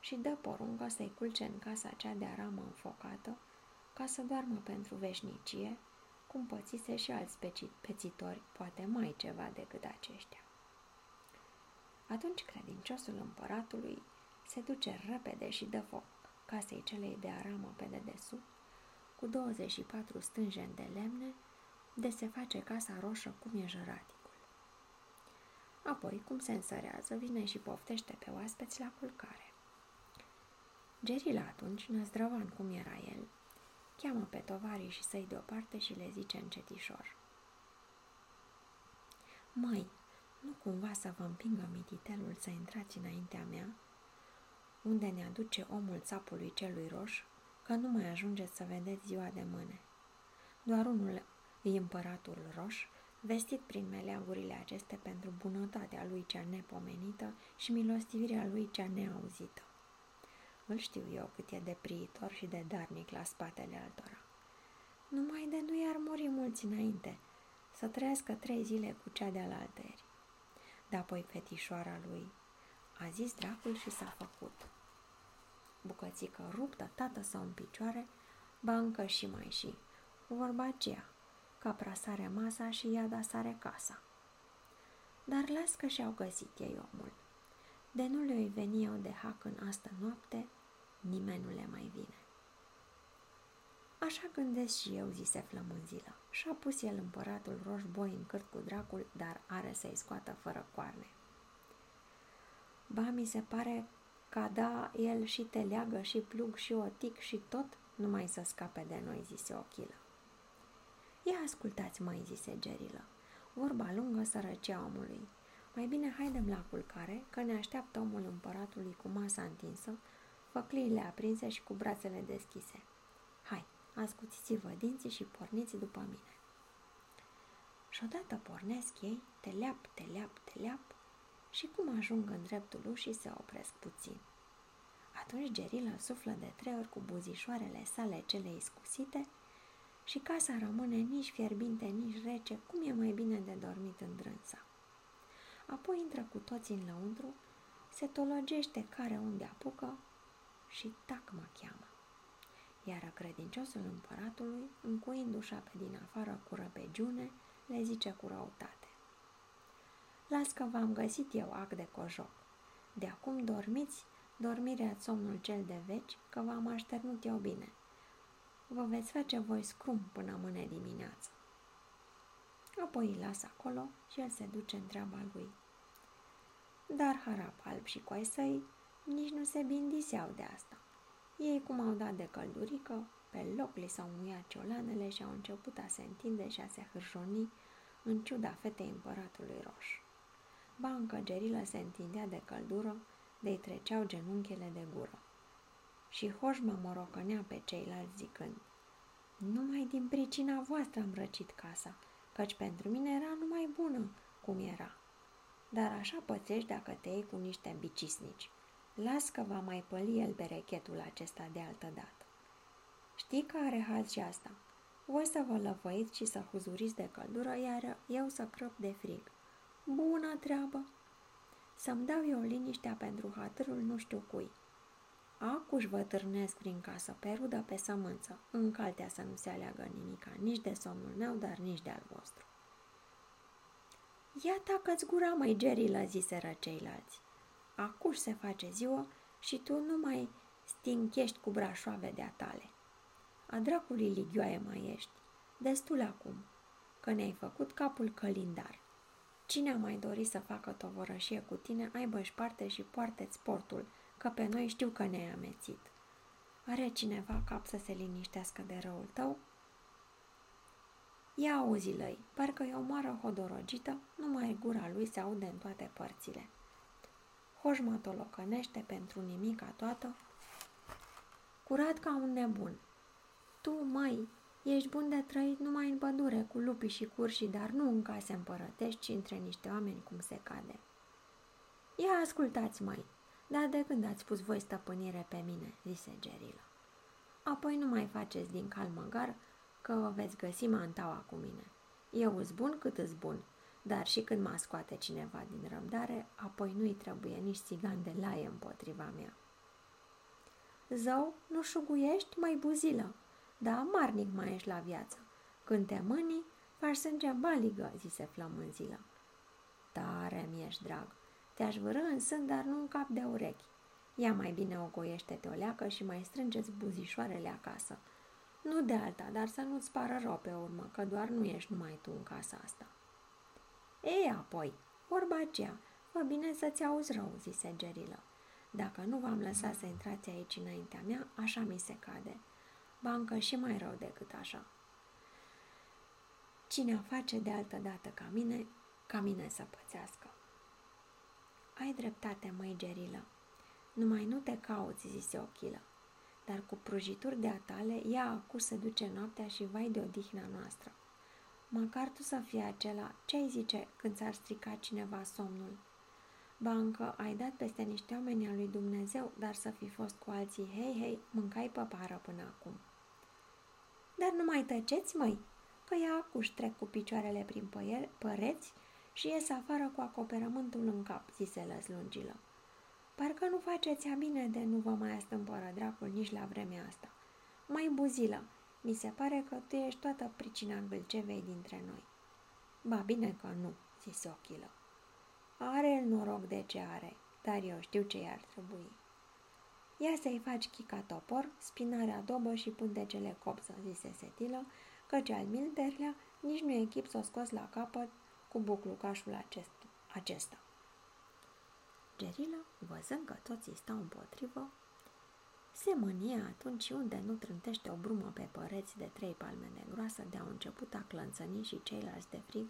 și dă poruncă să-i culce în casa cea de aramă înfocată, ca să doarmă pentru veșnicie, cum pățise și alți pețitori, poate mai ceva decât aceștia. Atunci credinciosul împăratului se duce repede și dă foc casei celei de aramă pe dedesubt, cu 24 stânjeni de lemne, de se face casa roșă cum e jăraticul. Apoi, cum se însărează, vine și poftește pe oaspeți la culcare. Gerila atunci, năzdrăvan cum era el, cheamă pe tovarii și să-i deoparte și le zice încetișor. Măi, nu cumva să vă împingă mititelul să intrați înaintea mea, unde ne aduce omul țapului celui roș, că nu mai ajungeți să vedeți ziua de mâne. Doar unul e împăratul roș, vestit prin meleagurile aceste pentru bunătatea lui cea nepomenită și milostivirea lui cea neauzită. Îl știu eu cât e de priitor și de darnic la spatele altora. Numai de nu i-ar muri mulți înainte, să trăiască trei zile cu cea de-al alteri. Dar apoi fetișoara lui a zis dracul și s-a făcut bucățică ruptă, tată sau în picioare, bancă și mai și. Vorba aceea, capra sare masa și iada sare casa. Dar las că și-au găsit ei omul. De nu le-i veni eu de hac în asta noapte, nimeni nu le mai vine. Așa gândesc și eu, zise flămânzilă. Și-a pus el împăratul roș boi în cârt cu dracul, dar are să-i scoată fără coarne. Ba, mi se pare ca da el și te leagă și plug și otic și tot, numai să scape de noi, zise Ochilă. Ia ascultați, mai zise Gerilă. Vorba lungă sărăcia omului. Mai bine haidem la culcare, că ne așteaptă omul împăratului cu masa întinsă, făcliile aprinse și cu brațele deschise. Hai, ascuțiți-vă dinții și porniți după mine. Și odată pornesc ei, te leap, te leap, te leap, și cum ajung în dreptul ușii se opresc puțin. Atunci Gerila suflă de trei ori cu buzișoarele sale cele iscusite și casa rămâne nici fierbinte, nici rece, cum e mai bine de dormit în drânsa. Apoi intră cu toți în lăuntru, se tologește care unde apucă și tac mă cheamă. Iar credinciosul împăratului, încuind ușa pe din afară cu răpegiune, le zice cu răutate. Las că v-am găsit eu ac de cojoc. De acum dormiți, dormirea somnul cel de veci, că v-am așternut eu bine. Vă veți face voi scrum până mâine dimineață. Apoi îi las acolo și el se duce în treaba lui. Dar harap alb și coai săi nici nu se bindiseau de asta. Ei, cum au dat de căldurică, pe loc li s-au muiat ciolanele și au început a se întinde și a se hârjoni în ciuda fetei împăratului roș. Banca gerilă se întindea de căldură, de-i treceau genunchele de gură. Și hoșma morocănea pe ceilalți zicând, Numai din pricina voastră am răcit casa, căci pentru mine era numai bună cum era. Dar așa pățești dacă te iei cu niște bicisnici. Las că va mai păli el berechetul acesta de altă dată. Știi că are haz și asta. Voi să vă lăvăiți și să huzuriți de căldură, iar eu să crăp de frig. Bună treabă! Să-mi dau eu liniștea pentru hatărul nu știu cui. Acuși vă târnesc prin casă, pe rudă, pe sămânță, în caltea să nu se aleagă nimica, nici de somnul meu, dar nici de al vostru. Ia tacă-ți gura, măi, Gerilă, ziseră ceilalți. Acuși se face ziua și tu nu mai stinchești cu brașoave de-a tale. A dracului ligioaie mai ești. Destul acum, că ne-ai făcut capul călindar. Cine a mai dorit să facă tovărășie cu tine, aibă-și parte și poartă-ți portul, că pe noi știu că ne-ai amețit. Are cineva cap să se liniștească de răul tău? Ia auzi-lăi, parcă e o moară hodorogită, numai gura lui se aude în toate părțile. Hoșma tolocănește pentru nimica toată, curat ca un nebun. Tu, mai, ești bun de trăit numai în pădure cu lupi și curși, dar nu în case împărătești, ci între niște oameni cum se cade. Ia ascultați, mai, dar de când ați pus voi stăpânire pe mine, zise Gerila. Apoi nu mai faceți din calmăgar că vă veți găsi mantaua cu mine. Eu îs bun cât îs bun, dar și când mă scoate cineva din răbdare, apoi nu-i trebuie nici țigan de laie împotriva mea. Zău, nu șuguiești, mai buzilă, da, marnic mai ești la viață. Când te mâni, faci sânge baligă, zise flămânzilă. Tare mi-ești drag, te-aș vârâ în sân, dar nu în cap de urechi. Ia mai bine o goiește-te o leacă și mai strângeți buzișoarele acasă. Nu de alta, dar să nu-ți pară rău pe urmă, că doar nu ești numai tu în casa asta. Ei, apoi, vorba aceea, fă bine să-ți auzi rău, zise Gerilă. Dacă nu v-am lăsat să intrați aici înaintea mea, așa mi se cade. Bancă și mai rău decât așa. Cine o face de altă dată ca mine, ca mine să pățească. Ai dreptate, măi, Gerilă. Numai nu te cauți, zise Ochilă. Dar cu prujituri de atale, ea acu se duce noaptea și vai de odihna noastră. Măcar tu să fie acela, ce-ai zice când ți-ar strica cineva somnul? Bancă, ai dat peste niște oameni al lui Dumnezeu, dar să fi fost cu alții, hei, hei, mâncai păpară până acum. Dar nu mai tăceți, măi, că ea acuși trec cu picioarele prin păreți și ies afară cu acoperământul în cap, zise lăslungilă. Parcă nu faceți a bine de nu vă mai astâmpără dracul nici la vremea asta. Mai buzilă, mi se pare că tu ești toată pricina gâlcevei dintre noi. Ba bine că nu, zise Ochilă. Are el noroc de ce are, dar eu știu ce i-ar trebui. Ia să-i faci chica topor, spinarea dobă și pântecele copsă, zise Setilă, căci al milterlea nici nu e chip să o scos la capăt cu buclucașul acest, acesta. Gerila, văzând că toții stau împotrivă, se mânie atunci unde nu trântește o brumă pe păreți de trei palme de groasă, de-au început a clănțăni și ceilalți de frig,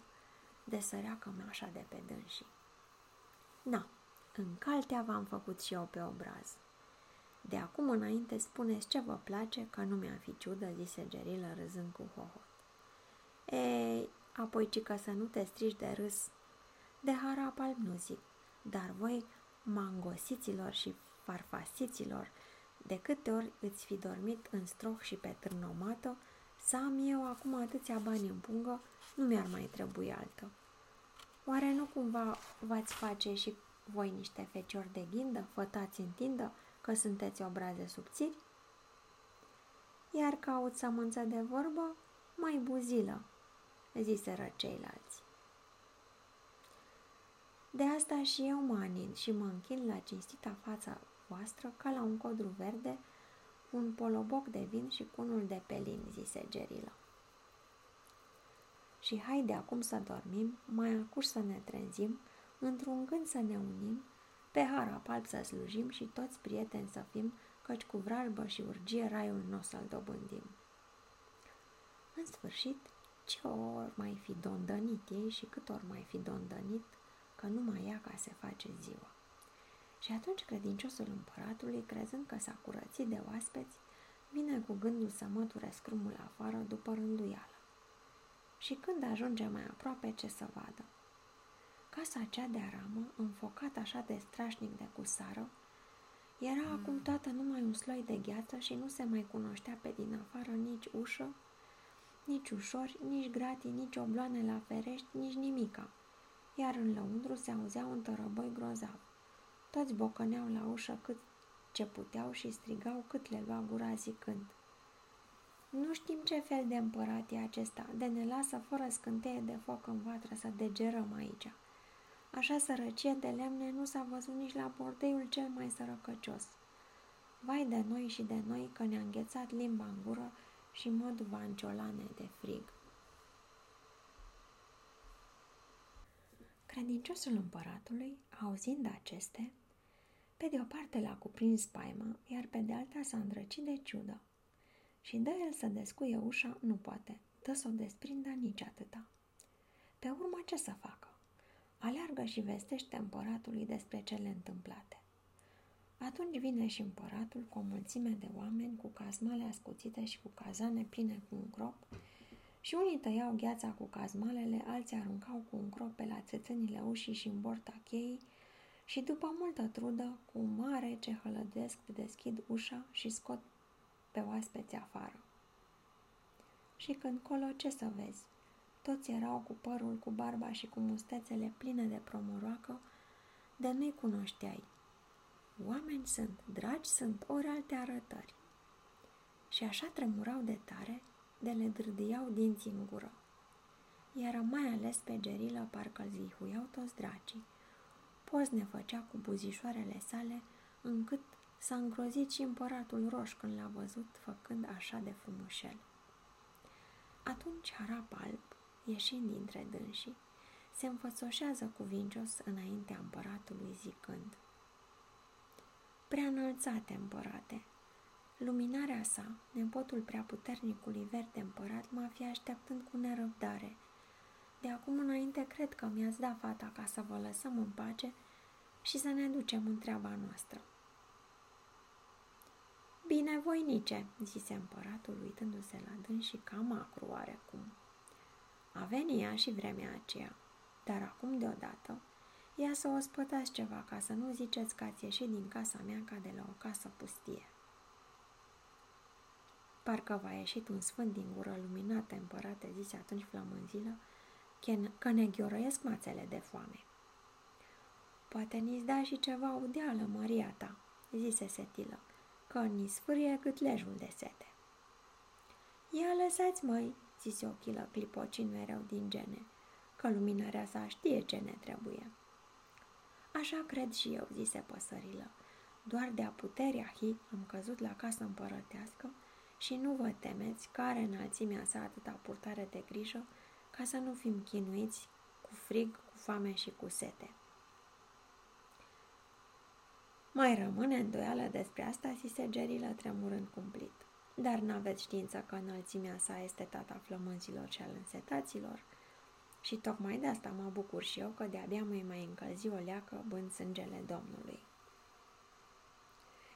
de sărea cămașa de pe dânsii. Na, în caltea v-am făcut și eu pe obraz. De acum înainte spuneți ce vă place, că nu mi-a fi ciudă, zise Gerilă râzând cu hohot. Ei, apoi ci că să nu te strici de râs. De harap alb nu zic, dar voi, mangosiților și farfasiților, de câte ori îți fi dormit în stroh și pe târnomată, să am eu acum atâția bani în pungă, nu mi-ar mai trebui altă. Oare nu cumva v-ați face și voi niște feciori de ghindă, fătați în tindă, că sunteți obraze subțiri? Iar caut sămânță de vorbă, mai buzilă, ziseră ceilalți. De asta și eu mă anin și mă închin la cinstita fața voastră ca la un codru verde, cu un poloboc de vin și cu unul de pelin, zise Gerila. Și haide acum să dormim, mai acuși să ne trezim, într-un gând să ne unim, pe harapalp să slujim și toți prieteni să fim, căci cu vrarbă și urgie raiul nu o să-l dobândim. În sfârșit, ce ori mai fi dondănit ei și cât ori mai fi dondănit, că nu mai ia ca se face ziua. Și atunci credinciosul împăratului, crezând că s-a curățit de oaspeți, vine cu gândul să măture scrumul afară după rânduială. Și când ajunge mai aproape, ce să vadă? Casa cea de aramă, înfocată așa de strașnic de cusară, era mm. acum toată numai un sloi de gheață și nu se mai cunoștea pe din afară nici ușă, nici ușori, nici gratii, nici obloane la ferești, nici nimica. Iar în lăuntru se auzea un tărăboi grozav. Toți bocăneau la ușă cât ce puteau și strigau cât le lua gura zicând. Nu știm ce fel de împărat e acesta, de ne lasă fără scânteie de foc în vatră să degerăm aici. Așa sărăcie de lemne nu s-a văzut nici la bordeiul cel mai sărăcăcios. Vai de noi și de noi că ne-a înghețat limba în gură și mod vanciolane de frig. Credinciosul împăratului, auzind aceste, pe de o parte l-a cuprins spaima, iar pe de alta s-a îndrăcit de ciudă. Și dă el să descuie ușa, nu poate, dă să o desprindă nici atâta. Pe urmă ce să facă? Aleargă și vestește împăratului despre cele întâmplate. Atunci vine și împăratul cu o mulțime de oameni, cu cazmale ascuțite și cu cazane pline cu un crop, și unii tăiau gheața cu cazmalele, alții aruncau cu un crop pe la țățânile ușii și în borta cheii, și după multă trudă, cu mare ce hălădesc, deschid ușa și scot pe oaspeți afară. Și când colo, ce să vezi? Toți erau cu părul, cu barba și cu mustețele pline de promoroacă, de nu-i cunoșteai. Oameni sunt, dragi sunt, ori alte arătări. Și așa tremurau de tare, de le drâdiau dinții în gură. Iar mai ales pe gerilă parcă-l zihuiau toți dracii. Poz ne făcea cu buzișoarele sale, încât s-a îngrozit și împăratul roș când l-a văzut făcând așa de frumușel. Atunci Harap Alb, ieșind dintre dânsii, se înfățoșează cuvincios înaintea împăratului zicând Prea înălțate, împărate, luminarea sa, nepotul preaputernicului verde împărat, mă fi așteptând cu nerăbdare. De acum înainte cred că mi-ați dat fata ca să vă lăsăm în pace și să ne ducem în treaba noastră. Binevoinice, zise împăratul uitându-se la dâns și cam acru oarecum. A venit ea și vremea aceea, dar acum deodată, ia să o spătați ceva ca să nu ziceți că ați ieșit din casa mea ca de la o casă pustie. Parcă v-a ieșit un sfânt din gură luminată, împărate, zise atunci flămânzilă, că ne ghiorăiesc mațele de foame. Poate ni da și ceva udeală, Maria ta, zise Setilă, că ni sfârie lejul de sete. Ia lăsați, măi, zise ochilă clipocind mereu din gene, că luminarea sa știe ce ne trebuie. Așa cred și eu, zise păsărilă. Doar de-a puterea hi am căzut la casă împărătească și nu vă temeți care înălțimea sa atâta purtare de grijă ca să nu fim chinuiți cu frig, cu foame și cu sete. Mai rămâne îndoială despre asta, zise Gerilă tremurând cumplit. Dar n-aveți știință că înălțimea sa este tata flămânzilor și al însetaților? Și tocmai de asta mă bucur și eu că de-abia mă mai încălzi o leacă bând sângele Domnului.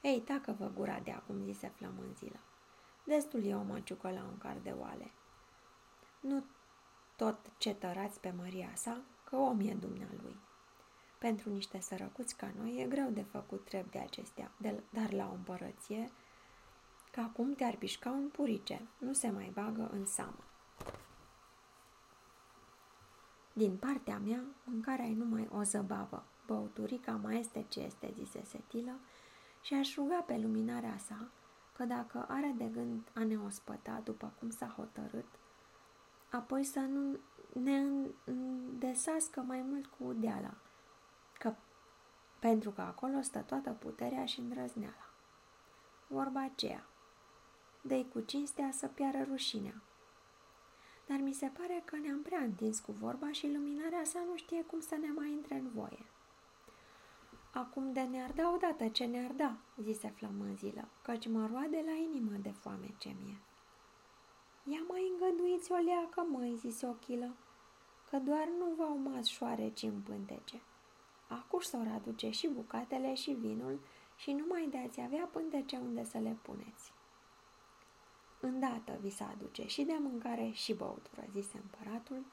Ei, tacă-vă gura de acum, zise flămânzilă. Destul e o măciucă la un car de oale. Nu tot ce tărați pe Maria sa, că om e dumnealui. Pentru niște sărăcuți ca noi e greu de făcut trep de acestea, de, dar la o împărăție, că acum te-ar pișca un purice, nu se mai bagă în seamă. Din partea mea, mâncarea e numai o zăbavă, băuturica mai este ce este, zise Setilă, și aș ruga pe luminarea sa că dacă are de gând a ne ospăta după cum s-a hotărât, apoi să nu ne îndesască mai mult cu udeala, că, pentru că acolo stă toată puterea și îndrăzneala. Vorba aceea, dă cu cinstea să piară rușinea. Dar mi se pare că ne-am prea întins cu vorba și luminarea sa nu știe cum să ne mai intre în voie. Acum de ne-ar da odată ce ne-ar da, zise flămânzilă, căci mă roade la inimă de foame ce mie. Ia mai îngăduiți o leacă, măi, zise ochilă, că doar nu v-au mas șoareci în pântece. Acuș s-au aduce și bucatele și vinul și nu mai dați avea pântece unde să le puneți. Îndată vi se aduce și de mâncare și băutură, zise împăratul,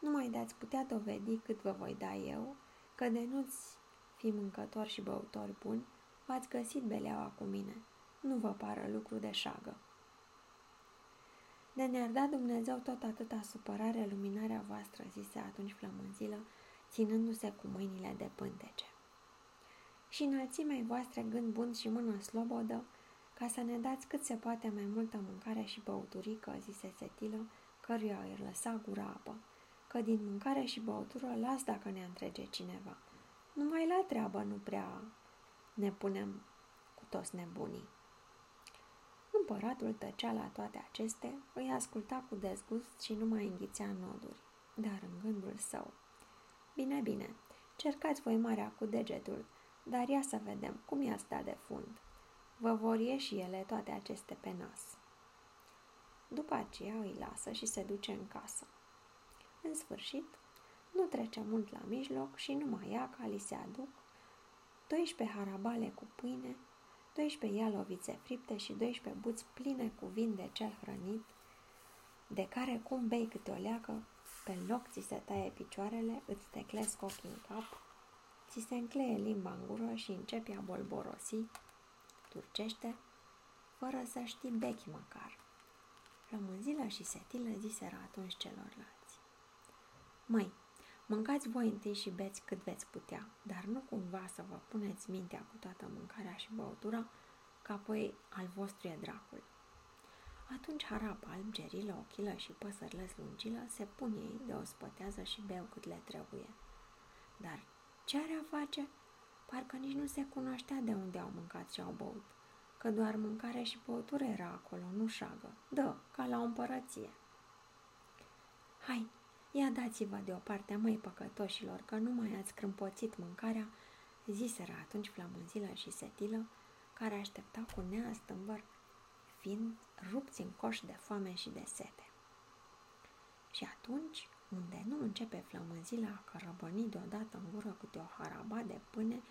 nu mai dați putea dovedi cât vă voi da eu, că de nu-ți fi mâncător și băutor bun, v-ați găsit beleaua cu mine. Nu vă pară lucru de șagă. De ne-ar da Dumnezeu tot atâta supărare luminarea voastră, zise atunci flămânzilă, ținându-se cu mâinile de pântece. Și înălțimei voastre gând bun și mână slobodă, ca să ne dați cât se poate mai multă mâncare și băuturică, zise Setilă, căruia îi lăsa gura apă, că din mâncare și băutură las dacă ne întrege cineva. Numai la treabă nu prea ne punem cu toți nebunii. Împăratul tăcea la toate acestea, îi asculta cu dezgust și nu mai înghițea noduri, dar în gândul său. Bine, bine, cercați voi marea cu degetul, dar ia să vedem cum i-a stat de fund. Vă vor ieși ele toate aceste pe nas. După aceea îi lasă și se duce în casă. În sfârșit, nu trece mult la mijloc și nu mai ia ca li se aduc 12 harabale cu pâine, 12 ialovițe fripte și 12 buți pline cu vin de cel hrănit, de care cum bei câte o leacă, pe loc ți se taie picioarele, îți teclesc ochii în cap, ți se încleie limba în gură și începi a bolborosi, turcește, fără să știi bechi măcar. Rămânzilă și setilă ziseră atunci celorlalți. Măi, mâncați voi întâi și beți cât veți putea, dar nu cumva să vă puneți mintea cu toată mâncarea și băutura, că apoi al vostru e dracul. Atunci harapa alb, gerilă, ochilă și păsările slungilă se pun ei de o spătează și beau cât le trebuie. Dar ce are a face? Parcă nici nu se cunoștea de unde au mâncat și au băut, că doar mâncare și băutură era acolo, nu șagă. Dă, ca la o împărăție. Hai, ia dați-vă deoparte, măi păcătoșilor, că nu mai ați crâmpoțit mâncarea, ziseră atunci flămânzilă și setilă, care așteptau cu neastâmbăr, fiind rupți în coș de foame și de sete. Și atunci unde nu începe flămânzila a cărăbăni deodată în gură câte o haraba de pâine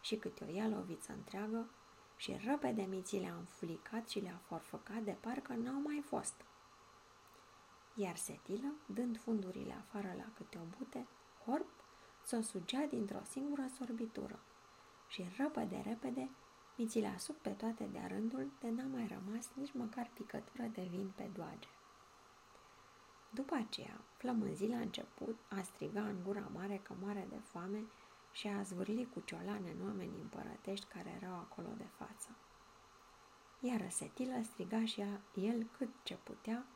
și câte o ialoviță întreagă și repede miții le-a înfulicat și le-a forfăcat de parcă n-au mai fost. Iar setilă, dând fundurile afară la câte o bute, horp, s-o sugea dintr-o singură sorbitură și repede, repede, miții le-a sub pe toate de-a rândul, de n-a mai rămas nici măcar picătură de vin pe doage. După aceea, flămânzila a început a striga în gura mare că moare de foame și a zvârli cu ciolane în oamenii împărătești care erau acolo de față. Iar răsetilă striga și el cât ce putea,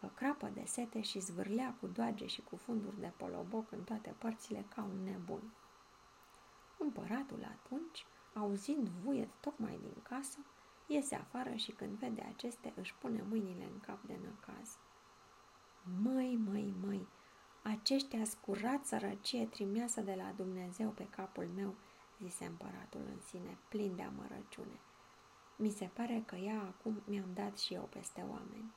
că crapă de sete și zvârlea cu doage și cu funduri de poloboc în toate părțile ca un nebun. Împăratul atunci, auzind vuiet tocmai din casă, iese afară și când vede aceste își pune mâinile în cap de năcaz. Măi, măi, măi, aceștia scurat sărăcie trimeasă de la Dumnezeu pe capul meu, zise împăratul în sine, plin de amărăciune. Mi se pare că ea acum mi-am dat și eu peste oameni.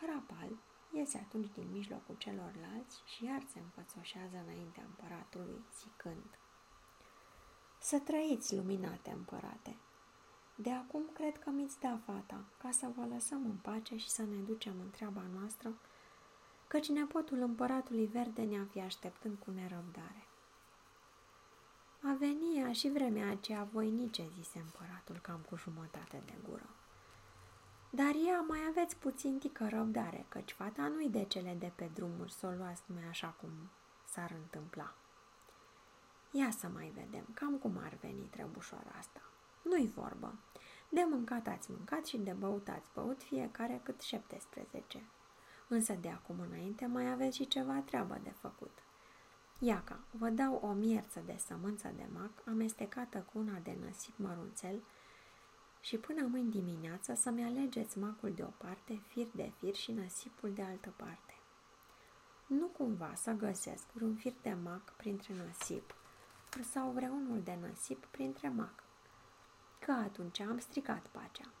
Harapal iese atunci din mijlocul celorlalți și iar se înfățoșează înaintea împăratului, zicând Să trăiți, luminate împărate! De acum cred că mi-ți da fata, ca să vă lăsăm în pace și să ne ducem în treaba noastră, căci nepotul împăratului verde ne-a fi așteptând cu nerăbdare. A venia și vremea aceea voinice, zise împăratul cam cu jumătate de gură. Dar ea mai aveți puțin tică răbdare, căci fata nu-i de cele de pe drumuri să o luați numai așa cum s-ar întâmpla. Ia să mai vedem, cam cum ar veni trebușoara asta. Nu-i vorbă. De mâncat ați mâncat și de băut ați băut fiecare cât 17. Însă de acum înainte mai aveți și ceva treabă de făcut. Iaca, vă dau o mierță de sămânță de mac amestecată cu una de năsip mărunțel și până mâine dimineață să-mi alegeți macul de o parte, fir de fir și năsipul de altă parte. Nu cumva să găsesc vreun fir de mac printre năsip sau vreunul de năsip printre mac că atunci am stricat pacea.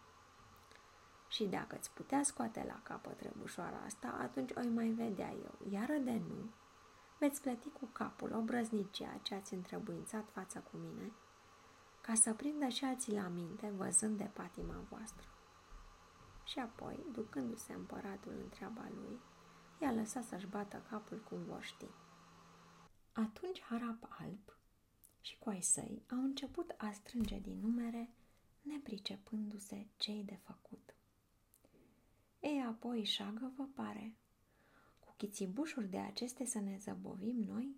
Și dacă îți putea scoate la capăt trebușoara asta, atunci o mai vedea eu, iar de nu, veți plăti cu capul obrăznicia ce ați întrebuințat față cu mine, ca să prindă și alții la minte, văzând de patima voastră. Și apoi, ducându-se împăratul în treaba lui, i-a lăsat să-și bată capul cum vor ști. Atunci Harap Alb și cu ai săi au început a strânge din numere, nepricepându-se cei de făcut. Ei, apoi, șagă vă pare, cu chițibușuri de aceste să ne zăbovim noi?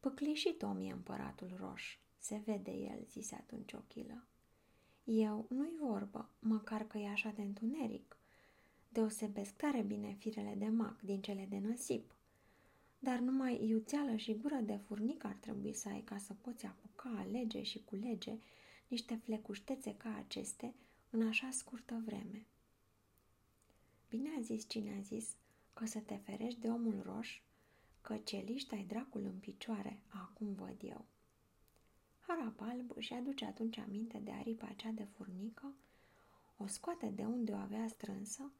Păclișit om e împăratul roș, se vede el, zise atunci ochilă. Eu nu-i vorbă, măcar că e așa de întuneric. Deosebesc tare bine firele de mac din cele de năsip. Dar numai iuțeală și gură de furnic ar trebui să ai ca să poți apuca, alege și culege niște flecuștețe ca aceste în așa scurtă vreme. Bine a zis cine a zis că să te ferești de omul roș, că celiști ai dracul în picioare, acum văd eu. Harap alb își aduce atunci aminte de aripa cea de furnică, o scoate de unde o avea strânsă,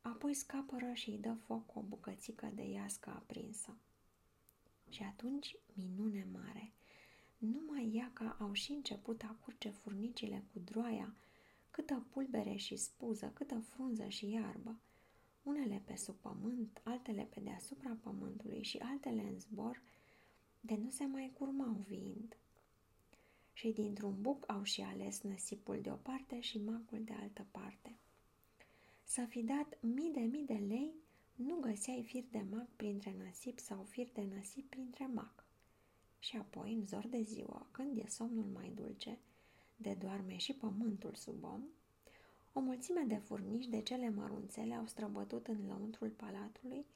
apoi scapără și îi dă foc o bucățică de iască aprinsă. Și atunci, minune mare, numai iaca au și început a curge furnicile cu droaia, câtă pulbere și spuză, câtă frunză și iarbă, unele pe sub pământ, altele pe deasupra pământului și altele în zbor, de nu se mai curmau viind. Și dintr-un buc au și ales năsipul de o parte și macul de altă parte. Să fi dat mii de mii de lei, nu găseai fir de mac printre năsip sau fir de năsip printre mac. Și apoi, în zor de ziua, când e somnul mai dulce, de doarme și pământul sub om, o mulțime de furnici de cele mărunțele au străbătut în lăuntrul palatului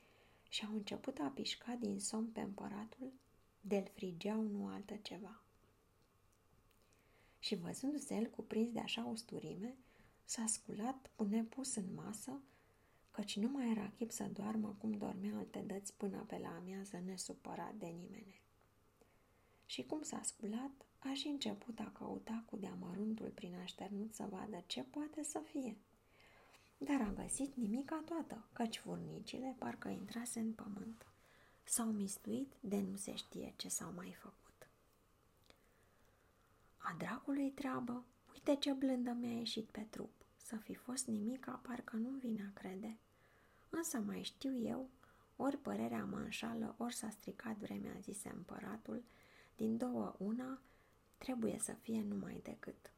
și au început a pișca din somn pe împăratul, de-l frigeau nu altă ceva. Și văzându-se el cuprins de așa usturime, s-a sculat cu nepus în masă, căci nu mai era chip să doarmă cum dormea alte dăți până pe la amiază nesupărat de nimeni. Și cum s-a sculat, a și început a căuta cu deamăruntul prin așternut să vadă ce poate să fie. Dar a găsit nimica toată, căci furnicile parcă intrase în pământ. S-au mistuit de nu se știe ce s-au mai făcut. A dracului treabă, uite ce blândă mi-a ieșit pe trup. Să fi fost nimica, parcă nu vine a crede. Însă mai știu eu, ori părerea mă înșală, ori s-a stricat vremea, zise împăratul, din două una, trebuie să fie numai decât.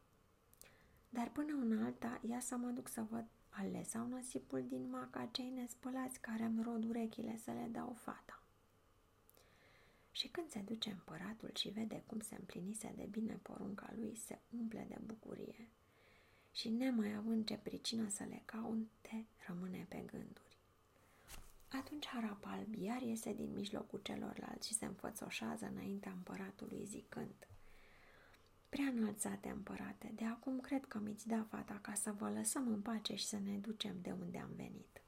Dar până în alta, ia să mă duc să văd ale sau năsipul din maca cei nespălați care îmi rod urechile să le dau fata. Și când se duce împăratul și vede cum se împlinise de bine porunca lui, se umple de bucurie și nemai având ce pricină să le caunte, rămâne pe gânduri. Atunci Harapal iar iese din mijlocul celorlalți și se înfățoșează înaintea împăratului zicând – Prea înălțate, împărate, de acum cred că mi-ți da fata ca să vă lăsăm în pace și să ne ducem de unde am venit.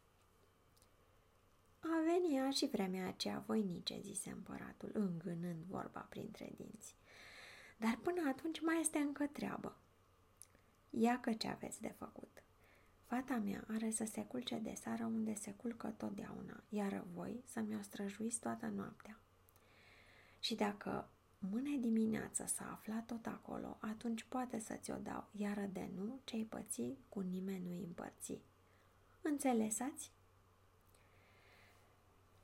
A venit și vremea aceea voinice, zise împăratul, îngânând vorba printre dinți. Dar până atunci mai este încă treabă. Ia că ce aveți de făcut. Fata mea are să se culce de seară unde se culcă totdeauna, iar voi să mi-o străjuiți toată noaptea. Și dacă Mâine dimineață s-a aflat tot acolo, atunci poate să ți-o dau, iar de nu, ce-ai păți, cu nimeni nu-i împărți. Înțelesați?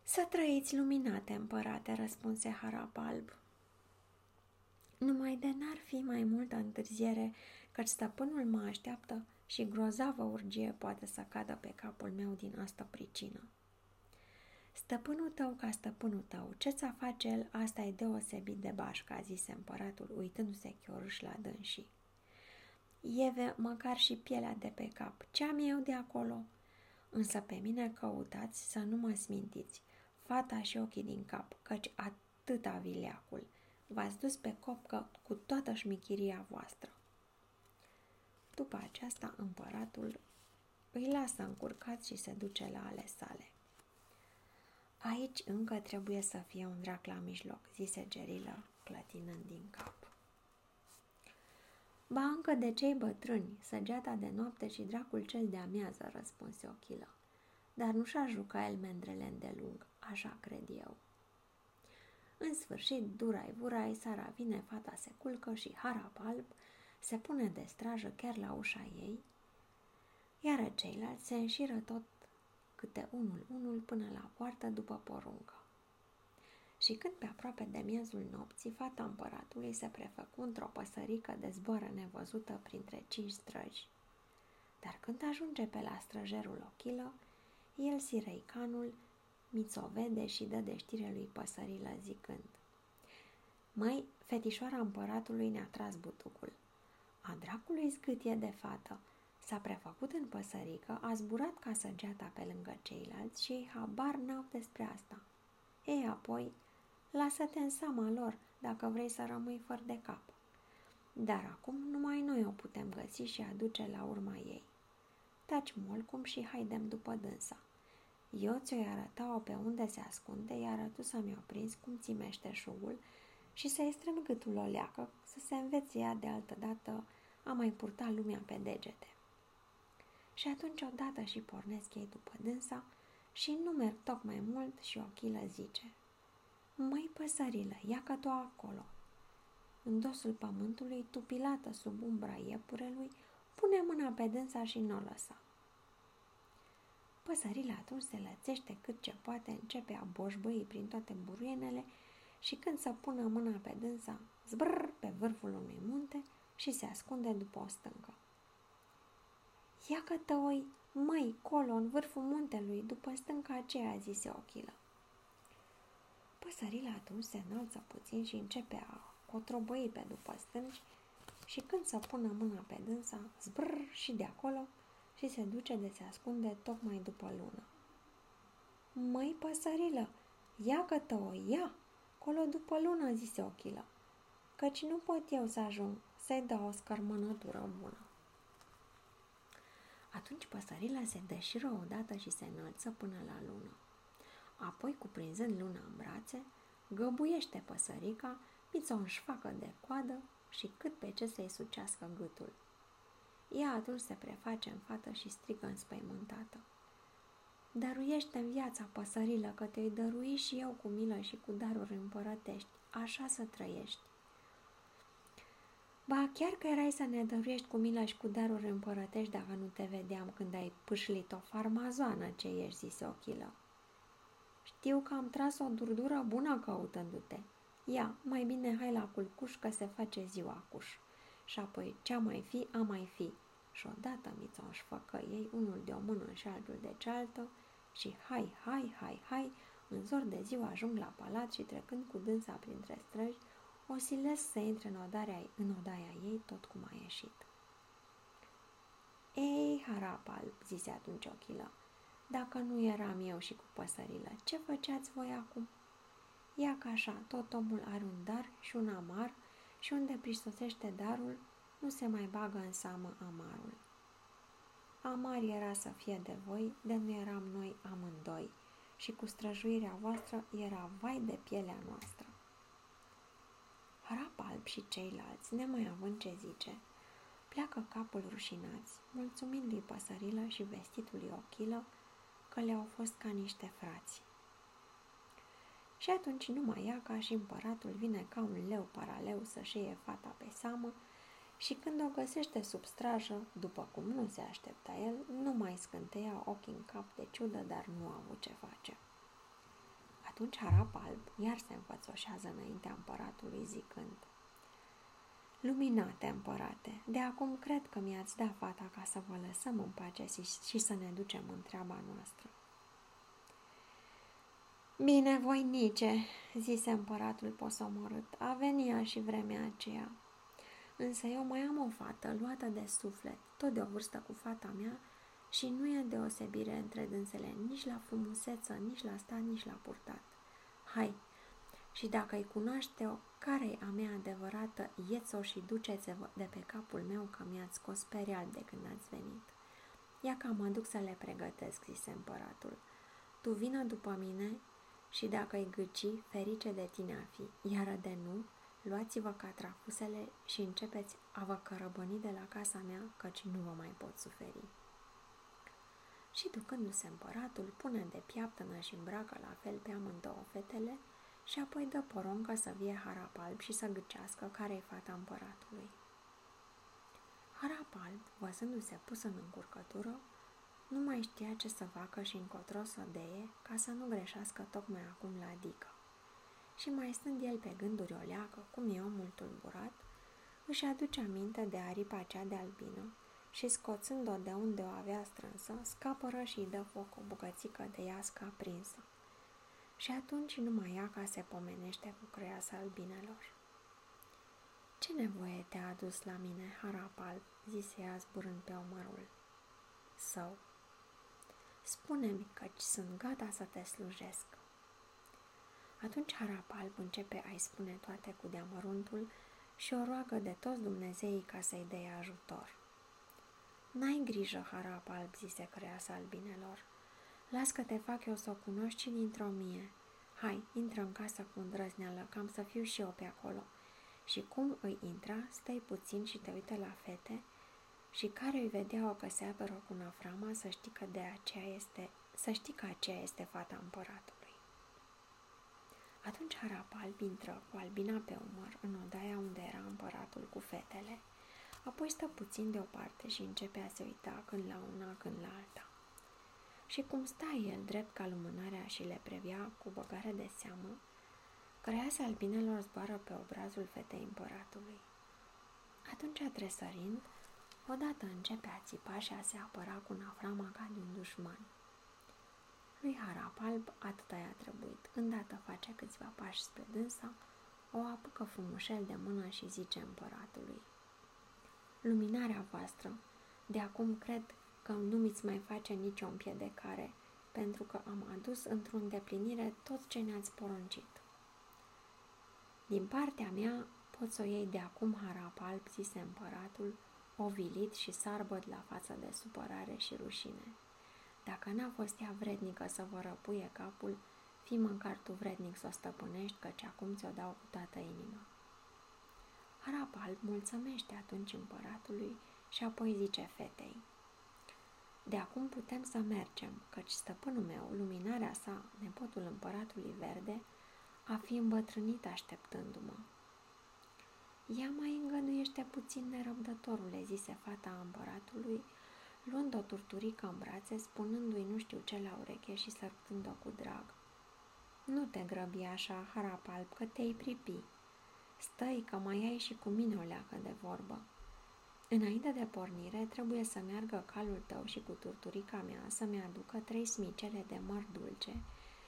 Să trăiți luminate, împărate, răspunse Harap alb. Numai de n-ar fi mai multă întârziere, căci stăpânul mă așteaptă și grozavă urgie poate să cadă pe capul meu din asta pricină. Stăpânul tău ca stăpânul tău, ce-ți face el, asta e deosebit de bașca, zise împăratul, uitându-se chiorâș la dânsii. Ieve măcar și pielea de pe cap, ce am eu de acolo? Însă pe mine căutați să nu mă smintiți, fata și ochii din cap, căci atâta vileacul. V-ați dus pe copcă cu toată șmichiria voastră. După aceasta, împăratul îi lasă încurcat și se duce la ale sale. Aici încă trebuie să fie un drac la mijloc, zise Gerilă, clătinând din cap. Ba încă de cei bătrâni, săgeata de noapte și dracul cel de amiază, răspunse Ochilă. Dar nu și-a juca el mendrele îndelung, așa cred eu. În sfârșit, durai vurai, Sara vine, fata se culcă și harap alb se pune de strajă chiar la ușa ei, iar ceilalți se înșiră tot câte unul unul până la poartă după poruncă. Și când pe aproape de miezul nopții, fata împăratului se prefăcu într-o păsărică de zboară nevăzută printre cinci străji. Dar când ajunge pe la străjerul ochilă, el sirăicanul miți-o vede și dă de știre lui păsărilă zicând Măi, fetișoara împăratului ne-a tras butucul. A dracului zgâtie de fată. S-a prefăcut în păsărică, a zburat ca săgeata pe lângă ceilalți și ei habar n-au despre asta. Ei, apoi, lasă-te în seama lor dacă vrei să rămâi fără de cap. Dar acum numai noi o putem găsi și aduce la urma ei. Taci molcum și haidem după dânsa. Eu ți-o arăta-o pe unde se ascunde, iar tu să mi-o prins cum ți meșteșugul și să-i strâng gâtul o leacă, să se învețe ea de altă dată a mai purta lumea pe degete. Și atunci odată și pornesc ei după dânsa și nu merg tocmai mult și ochilă zice Măi, păsărilă, ia că tu acolo. În dosul pământului, tupilată sub umbra iepurelui, pune mâna pe dânsa și nu o lăsa. Păsările atunci se lățește cât ce poate, începe a boșbăi prin toate buruienele și când să pună mâna pe dânsa, zbrr pe vârful unui munte și se ascunde după o stâncă. Ia că tăoi, măi, colo, în vârful muntelui, după stânca aceea, zise Ochilă. Păsările atunci se înalță puțin și începe a cotrobăi pe după stânci și când să pună mâna pe dânsa, zbrr și de acolo și se duce de se ascunde tocmai după lună. Măi, păsărilă, ia că te o ia, colo după lună, zise Ochilă, căci nu pot eu să ajung să-i dau o scărmănătură bună. Atunci păsările se deșiră odată și se înălță până la lună. Apoi, cuprinzând luna în brațe, găbuiește păsărica, piță o șfacă de coadă și cât pe ce să-i sucească gâtul. Ea atunci se preface în fată și strigă înspăimântată. Dăruiește-mi viața, păsărilă, că te-i dărui și eu cu milă și cu daruri împărătești, așa să trăiești. Ba, chiar că erai să ne dăruiești cu milă și cu daruri împărătești dacă nu te vedeam când ai pâșlit o farmazoană ce ești, zise Ochilă. Știu că am tras o durdură bună căutându-te. Ia, mai bine hai la culcuș că se face ziua cuș. Și apoi ce mai fi, a mai fi. Și odată miță își făcă ei, unul de o mână și altul de cealaltă, și hai, hai, hai, hai, în zor de ziua ajung la palat și trecând cu dânsa printre străji, o silesc să intre în odaia, în odaia ei tot cum a ieșit. Ei, harapal, zise atunci ochilă, dacă nu eram eu și cu păsările, ce făceați voi acum? Ia ca așa, tot omul are un dar și un amar și unde prisosește darul, nu se mai bagă în seamă amarul. Amar era să fie de voi, de nu eram noi amândoi, și cu străjuirea voastră era vai de pielea noastră. Harap alb și ceilalți, nemai având ce zice, pleacă capul rușinați, mulțumindu-i păsărilă și vestitului ochilă, că le-au fost ca niște frați. Și atunci numai ea, ca și împăratul, vine ca un leu paraleu să-și iei fata pe seamă și când o găsește sub strajă, după cum nu se aștepta el, nu mai scânteia ochii în cap de ciudă, dar nu a avut ce face. Atunci Harap Alb iar se înfățoșează înaintea împăratului zicând Luminate, împărate, de acum cred că mi-ați dat fata ca să vă lăsăm în pace și să ne ducem în treaba noastră. Bine, voinice, zise împăratul posomorât, a venit ea și vremea aceea. Însă eu mai am o fată luată de suflet, tot de o vârstă cu fata mea, și nu e deosebire între dânsele nici la frumuseță, nici la stat, nici la purtat. Hai, și dacă îi cunoaște-o, care a mea adevărată, ieți-o și duceți-vă de pe capul meu că mi-ați scos perial de când ați venit. Ia că mă duc să le pregătesc, zise împăratul. Tu vină după mine și dacă îi gâci, ferice de tine a fi, iar de nu, luați-vă catrafusele și începeți a vă cărăbăni de la casa mea, căci nu vă mai pot suferi. Și ducându-se împăratul, pune de piaptănă și îmbracă la fel pe amândouă fetele și apoi dă poruncă să vie Harapalb și să gâcească care-i fata împăratului. Harapalb, văzându-se pus în încurcătură, nu mai știa ce să facă și încotro să deie ca să nu greșească tocmai acum la adică. Și mai stând el pe gânduri o leacă, cum e omul tulburat, își aduce aminte de aripa cea de albină și scoțând-o de unde o avea strânsă, scapără și îi dă foc o bucățică de iască aprinsă. Și atunci numai ea ca se pomenește cu creasa albinelor. Ce nevoie te-a adus la mine, harap alb?" zise ea zburând pe omărul său. Spune-mi căci sunt gata să te slujesc. Atunci harap alb începe a-i spune toate cu deamăruntul și o roagă de toți Dumnezeii ca să-i dea ajutor. N-ai grijă, harap alb, zise creasa albinelor. Las că te fac eu să o cunoști și dintr-o mie. Hai, intră în casă cu îndrăzneală, cam să fiu și eu pe acolo. Și cum îi intra, stai puțin și te uită la fete și care îi vedea o că se apără cu naframa să știi că de aceea este, să știi că aceea este fata împăratului. Atunci Harapal intră cu albina pe umăr în odaia unde era împăratul cu fetele, apoi stă puțin deoparte și începe a se uita când la una, când la alta. Și cum sta el drept ca lumânarea și le previa cu băgare de seamă, creasa albinelor zboară pe obrazul fetei împăratului. Atunci, tresărind, odată începe a țipa și a se apăra cu naframa ca de un dușman. Lui Harap Alb atâta i-a trebuit. Îndată face câțiva pași spre dânsa, o apucă frumușel de mână și zice împăratului. Luminarea voastră, de acum cred că nu mi-ți mai face nicio împiedecare, pentru că am adus într-o îndeplinire tot ce ne-ați poruncit. Din partea mea pot să o iei de acum harap alb, zise împăratul, ovilit și sarbăt la față de supărare și rușine. Dacă n-a fost ea vrednică să vă răpuie capul, fi măcar tu vrednic să o stăpânești, căci acum ți-o dau cu toată inima. Arap alb mulțămește atunci împăratului și apoi zice fetei, De acum putem să mergem, căci stăpânul meu, luminarea sa, nepotul împăratului verde, a fi îmbătrânit așteptându-mă. Ea mai îngăduiește puțin nerăbdătorule, zise fata împăratului, luând o turturică în brațe, spunându-i nu știu ce la ureche și sărtând-o cu drag. Nu te grăbi așa, harap alb, că te-ai pripi. Stai că mai ai și cu mine o leacă de vorbă. Înainte de pornire, trebuie să meargă calul tău și cu turturica mea să-mi aducă trei smicele de măr dulce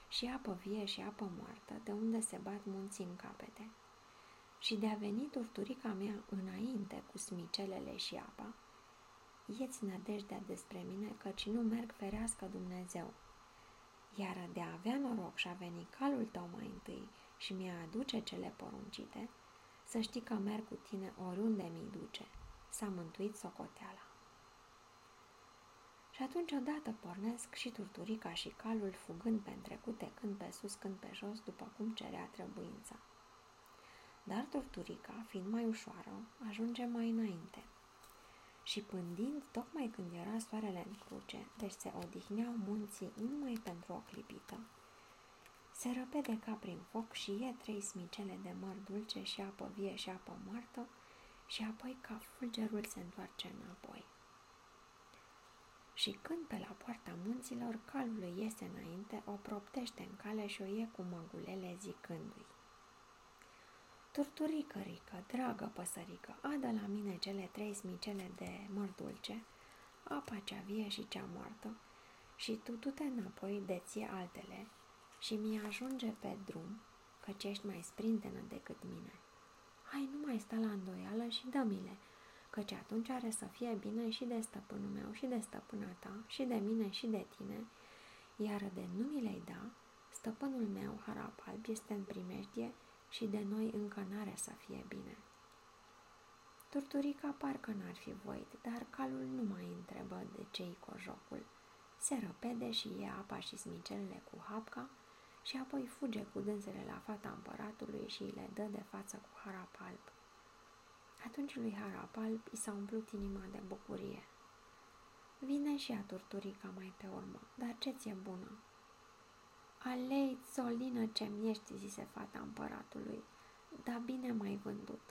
și apă vie și apă moartă, de unde se bat munții în capete. Și de a veni turturica mea înainte cu smicelele și apa, ieți nădejdea despre mine, căci nu merg ferească Dumnezeu. Iar de a avea noroc și a veni calul tău mai întâi și mi-a aduce cele poruncite, să știi că merg cu tine oriunde mi duce. S-a mântuit socoteala. Și atunci odată pornesc și turturica și calul fugând pe întrecute, când pe sus, când pe jos, după cum cerea trebuința. Dar turturica, fiind mai ușoară, ajunge mai înainte – și pândind tocmai când era soarele în cruce, deci se odihneau munții numai pentru o clipită. Se răpede ca prin foc și e trei smicele de măr dulce și apă vie și apă moartă și apoi ca fulgerul se întoarce înapoi. Și când pe la poarta munților calul iese înainte, o proptește în cale și o ie cu măgulele zicându-i. Turturică, rică, dragă păsărică, adă la mine cele trei smicele de măr dulce, apa cea vie și cea moartă, și tu du-te înapoi de ție altele și mi ajunge pe drum, căci ești mai sprintenă decât mine. Hai, nu mai sta la îndoială și dă-mi-le, căci atunci are să fie bine și de stăpânul meu și de stăpâna ta și de mine și de tine, iar de nu mi le da, stăpânul meu, harap alb, este în primejdie și de noi încă n-are să fie bine. Turturica parcă n-ar fi voit, dar calul nu mai întrebă de ce-i jocul. Se răpede și ia apa și smicelele cu hapca și apoi fuge cu dânsele la fata împăratului și le dă de față cu harap alb. Atunci lui harap alb i s-a umplut inima de bucurie. Vine și a turturica mai pe urmă, dar ce ți-e bună? Alei, țolină ce-mi ești, zise fata împăratului, dar bine mai vândut.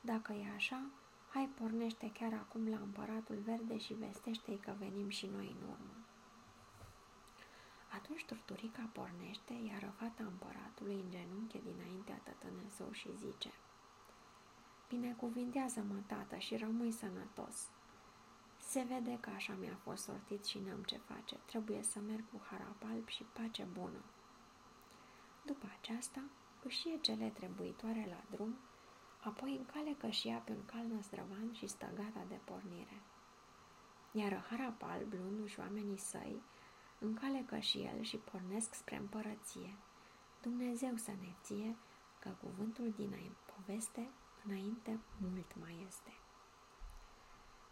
Dacă e așa, hai pornește chiar acum la împăratul verde și vestește-i că venim și noi în urmă. Atunci turturica pornește, iar fata împăratului în genunche dinaintea tătănă său și zice Binecuvintează-mă, tată, și rămâi sănătos. Se vede că așa mi-a fost sortit și n-am ce face. Trebuie să merg cu harap alb și pace bună. După aceasta, își e cele trebuitoare la drum, apoi încale cășia pe un cal năzdrăvan și stă gata de pornire. Iar Harapal, blându și oamenii săi, încalecă și el și pornesc spre împărăție. Dumnezeu să ne ție că cuvântul din poveste înainte mult mai este.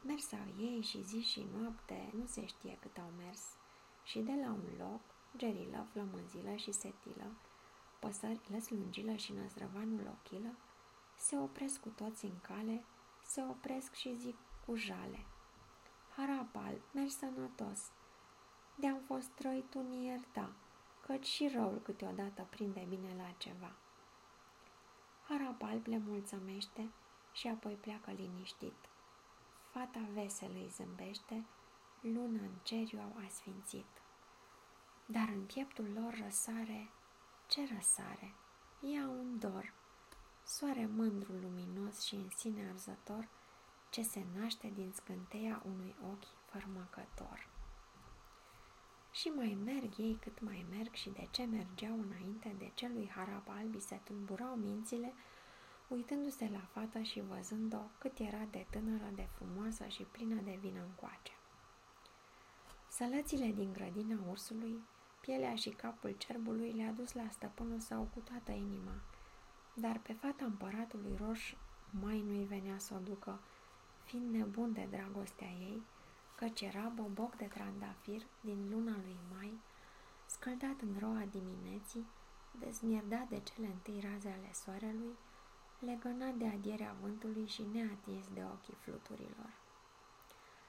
Mersau ei și zi și noapte, nu se știe cât au mers, și de la un loc, gerilă, flămânzilă și setilă, păsările slungilă și năzdrăvanul ochilă, se opresc cu toți în cale, se opresc și zic cu jale. Harapal, mergi sănătos, de-am fost trăit tu ierta, căci și răul câteodată prinde bine la ceva. Harapal le mulțumește și apoi pleacă liniștit. Fata veselă îi zâmbește, luna în cer au asfințit. Dar în pieptul lor răsare, ce răsare? Ia un dor, soare mândru luminos și în sine arzător, ce se naște din scânteia unui ochi fărmăcător. Și mai merg ei cât mai merg și de ce mergeau înainte de celui harap albi se tulburau mințile, uitându-se la fată și văzând-o cât era de tânără, de frumoasă și plină de vină încoace. Sălățile din grădina ursului, pielea și capul cerbului le-a dus la stăpânul său cu toată inima, dar pe fata împăratului roș mai nu-i venea să o ducă, fiind nebun de dragostea ei, căci era boboc de trandafir din luna lui mai, scăldat în roa dimineții, dezmierdat de cele întâi raze ale soarelui, legănat de adierea vântului și neatins de ochii fluturilor.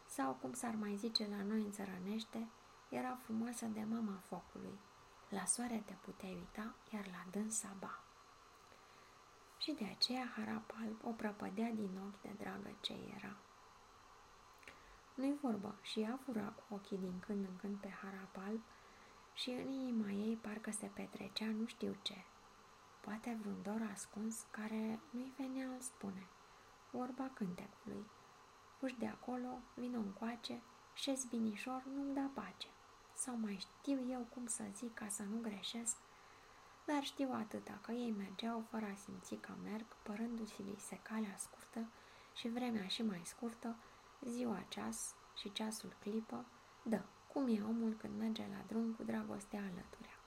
Sau, cum s-ar mai zice la noi în țărănește, era frumoasă de mama focului. La soare te puteai uita, iar la dânsa ba. Și de aceea Harapal o prăpădea din ochi de dragă ce era. Nu-i vorba și ea fura cu ochii din când în când pe harap alb și în inima ei parcă se petrecea nu știu ce. Poate vreun dor ascuns care nu-i venea al spune. Vorba cântecului. Fugi de acolo, vină încoace, șezi binișor, nu-mi da pace. Sau mai știu eu cum să zic ca să nu greșesc, dar știu atâta că ei mergeau fără a simți că merg, părându-și se calea scurtă și vremea și mai scurtă, ziua ceas și ceasul clipă, dă, cum e omul când merge la drum cu dragostea alăturea.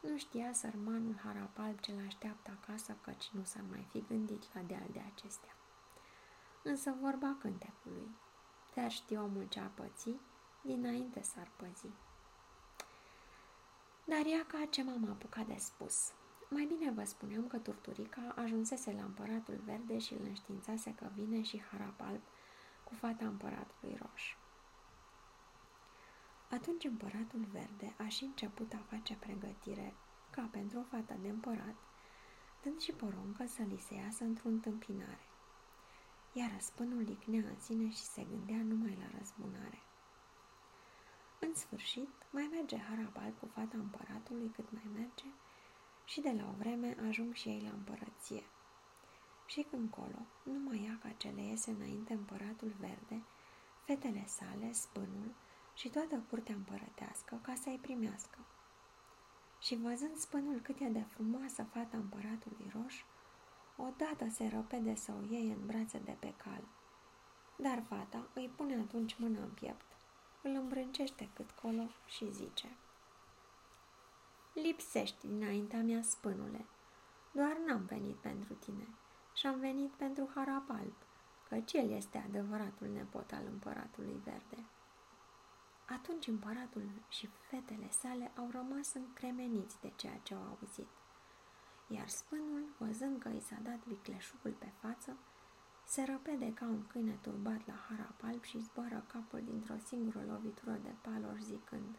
Nu știa sărmanul harapal ce l-așteaptă acasă, căci nu s-ar mai fi gândit la deal de acestea. Însă vorba cântecului, dar știu omul ce a pățit, dinainte s-ar păzi. Dar ea ca ce m-am apucat de spus. Mai bine vă spuneam că Turturica ajunsese la împăratul verde și îl înștiințase că vine și harapalb cu fata împăratului roș. Atunci împăratul verde a și început a face pregătire ca pentru o fată de împărat, dând și poruncă să li se iasă într-o întâmpinare. Iar răspânul licnea în sine și se gândea numai la răzbunare. În sfârșit, mai merge Harabal cu fata împăratului cât mai merge și de la o vreme ajung și ei la împărăție – și când colo, numai ea ca ce le iese înainte împăratul verde, fetele sale, spânul și toată curtea împărătească ca să-i primească. Și văzând spânul cât e de frumoasă fata împăratului roș, odată se răpede să o iei în brațe de pe cal. Dar fata îi pune atunci mâna în piept, îl îmbrâncește cât colo și zice Lipsești dinaintea mea, spânule, doar n-am venit pentru tine, și am venit pentru harap alb, căci el este adevăratul nepot al împăratului verde. Atunci împăratul și fetele sale au rămas încremeniți de ceea ce au auzit, iar spânul, văzând că i s-a dat vicleșugul pe față, se răpede ca un câine turbat la harap alb și zboară capul dintr-o singură lovitură de palor zicând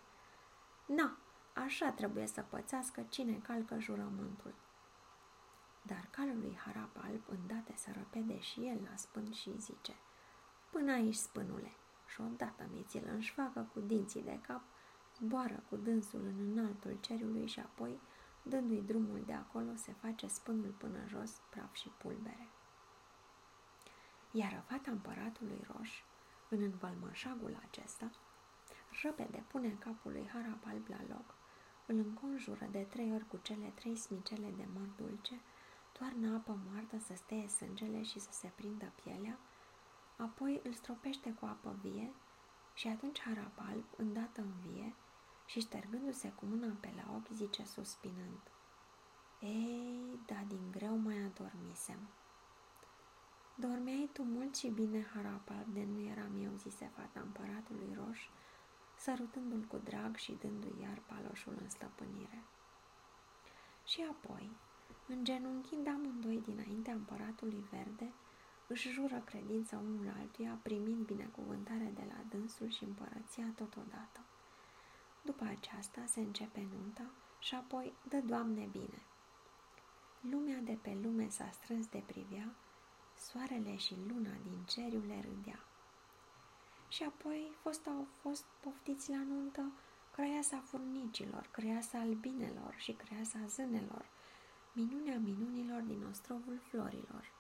Na, așa trebuie să pățească cine calcă jurământul dar calul lui Harap Alb îndată să răpede și el la spân și zice Până aici, spânule, și odată mi-ți-l înșfacă cu dinții de cap, zboară cu dânsul în înaltul cerului și apoi, dându-i drumul de acolo, se face spânul până jos, praf și pulbere. Iar fata împăratului roș, în învălmășagul acesta, repede pune capul lui Harap Alb la loc, îl înconjură de trei ori cu cele trei smicele de măr dulce, toarnă apă moartă să steie sângele și să se prindă pielea, apoi îl stropește cu apă vie și atunci Harapalb, îndată vie și ștergându-se cu mâna pe la ochi, zice suspinând, Ei, da din greu mai adormisem. Dormeai tu mult și bine, Harapalb, de nu eram eu, zise fata împăratului roș, sărutându-l cu drag și dându-i iar paloșul în stăpânire. Și apoi, îngenunchind amândoi dinaintea împăratului verde, își jură credința unul altuia, primind binecuvântare de la dânsul și împărăția totodată. După aceasta se începe nunta și apoi dă Doamne bine. Lumea de pe lume s-a strâns de privea, soarele și luna din ceriu le râdea. Și apoi fost au fost poftiți la nuntă crăiasa furnicilor, crăiasa albinelor și crăiasa zânelor, minunea minunilor din ostrovul florilor.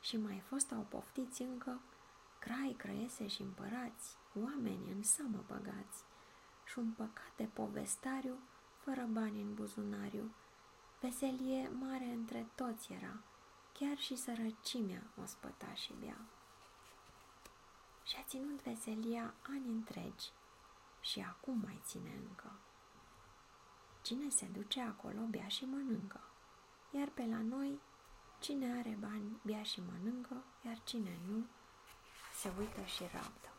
Și mai fost au poftiți încă crai, crăiese și împărați, oameni în samă băgați, și un păcat de povestariu, fără bani în buzunariu. Veselie mare între toți era, chiar și sărăcimea o spăta și bea. Și-a ținut veselia ani întregi și acum mai ține încă. Cine se duce acolo, bea și mănâncă, iar pe la noi, cine are bani, bea și mănâncă, iar cine nu, se uită și rabdă.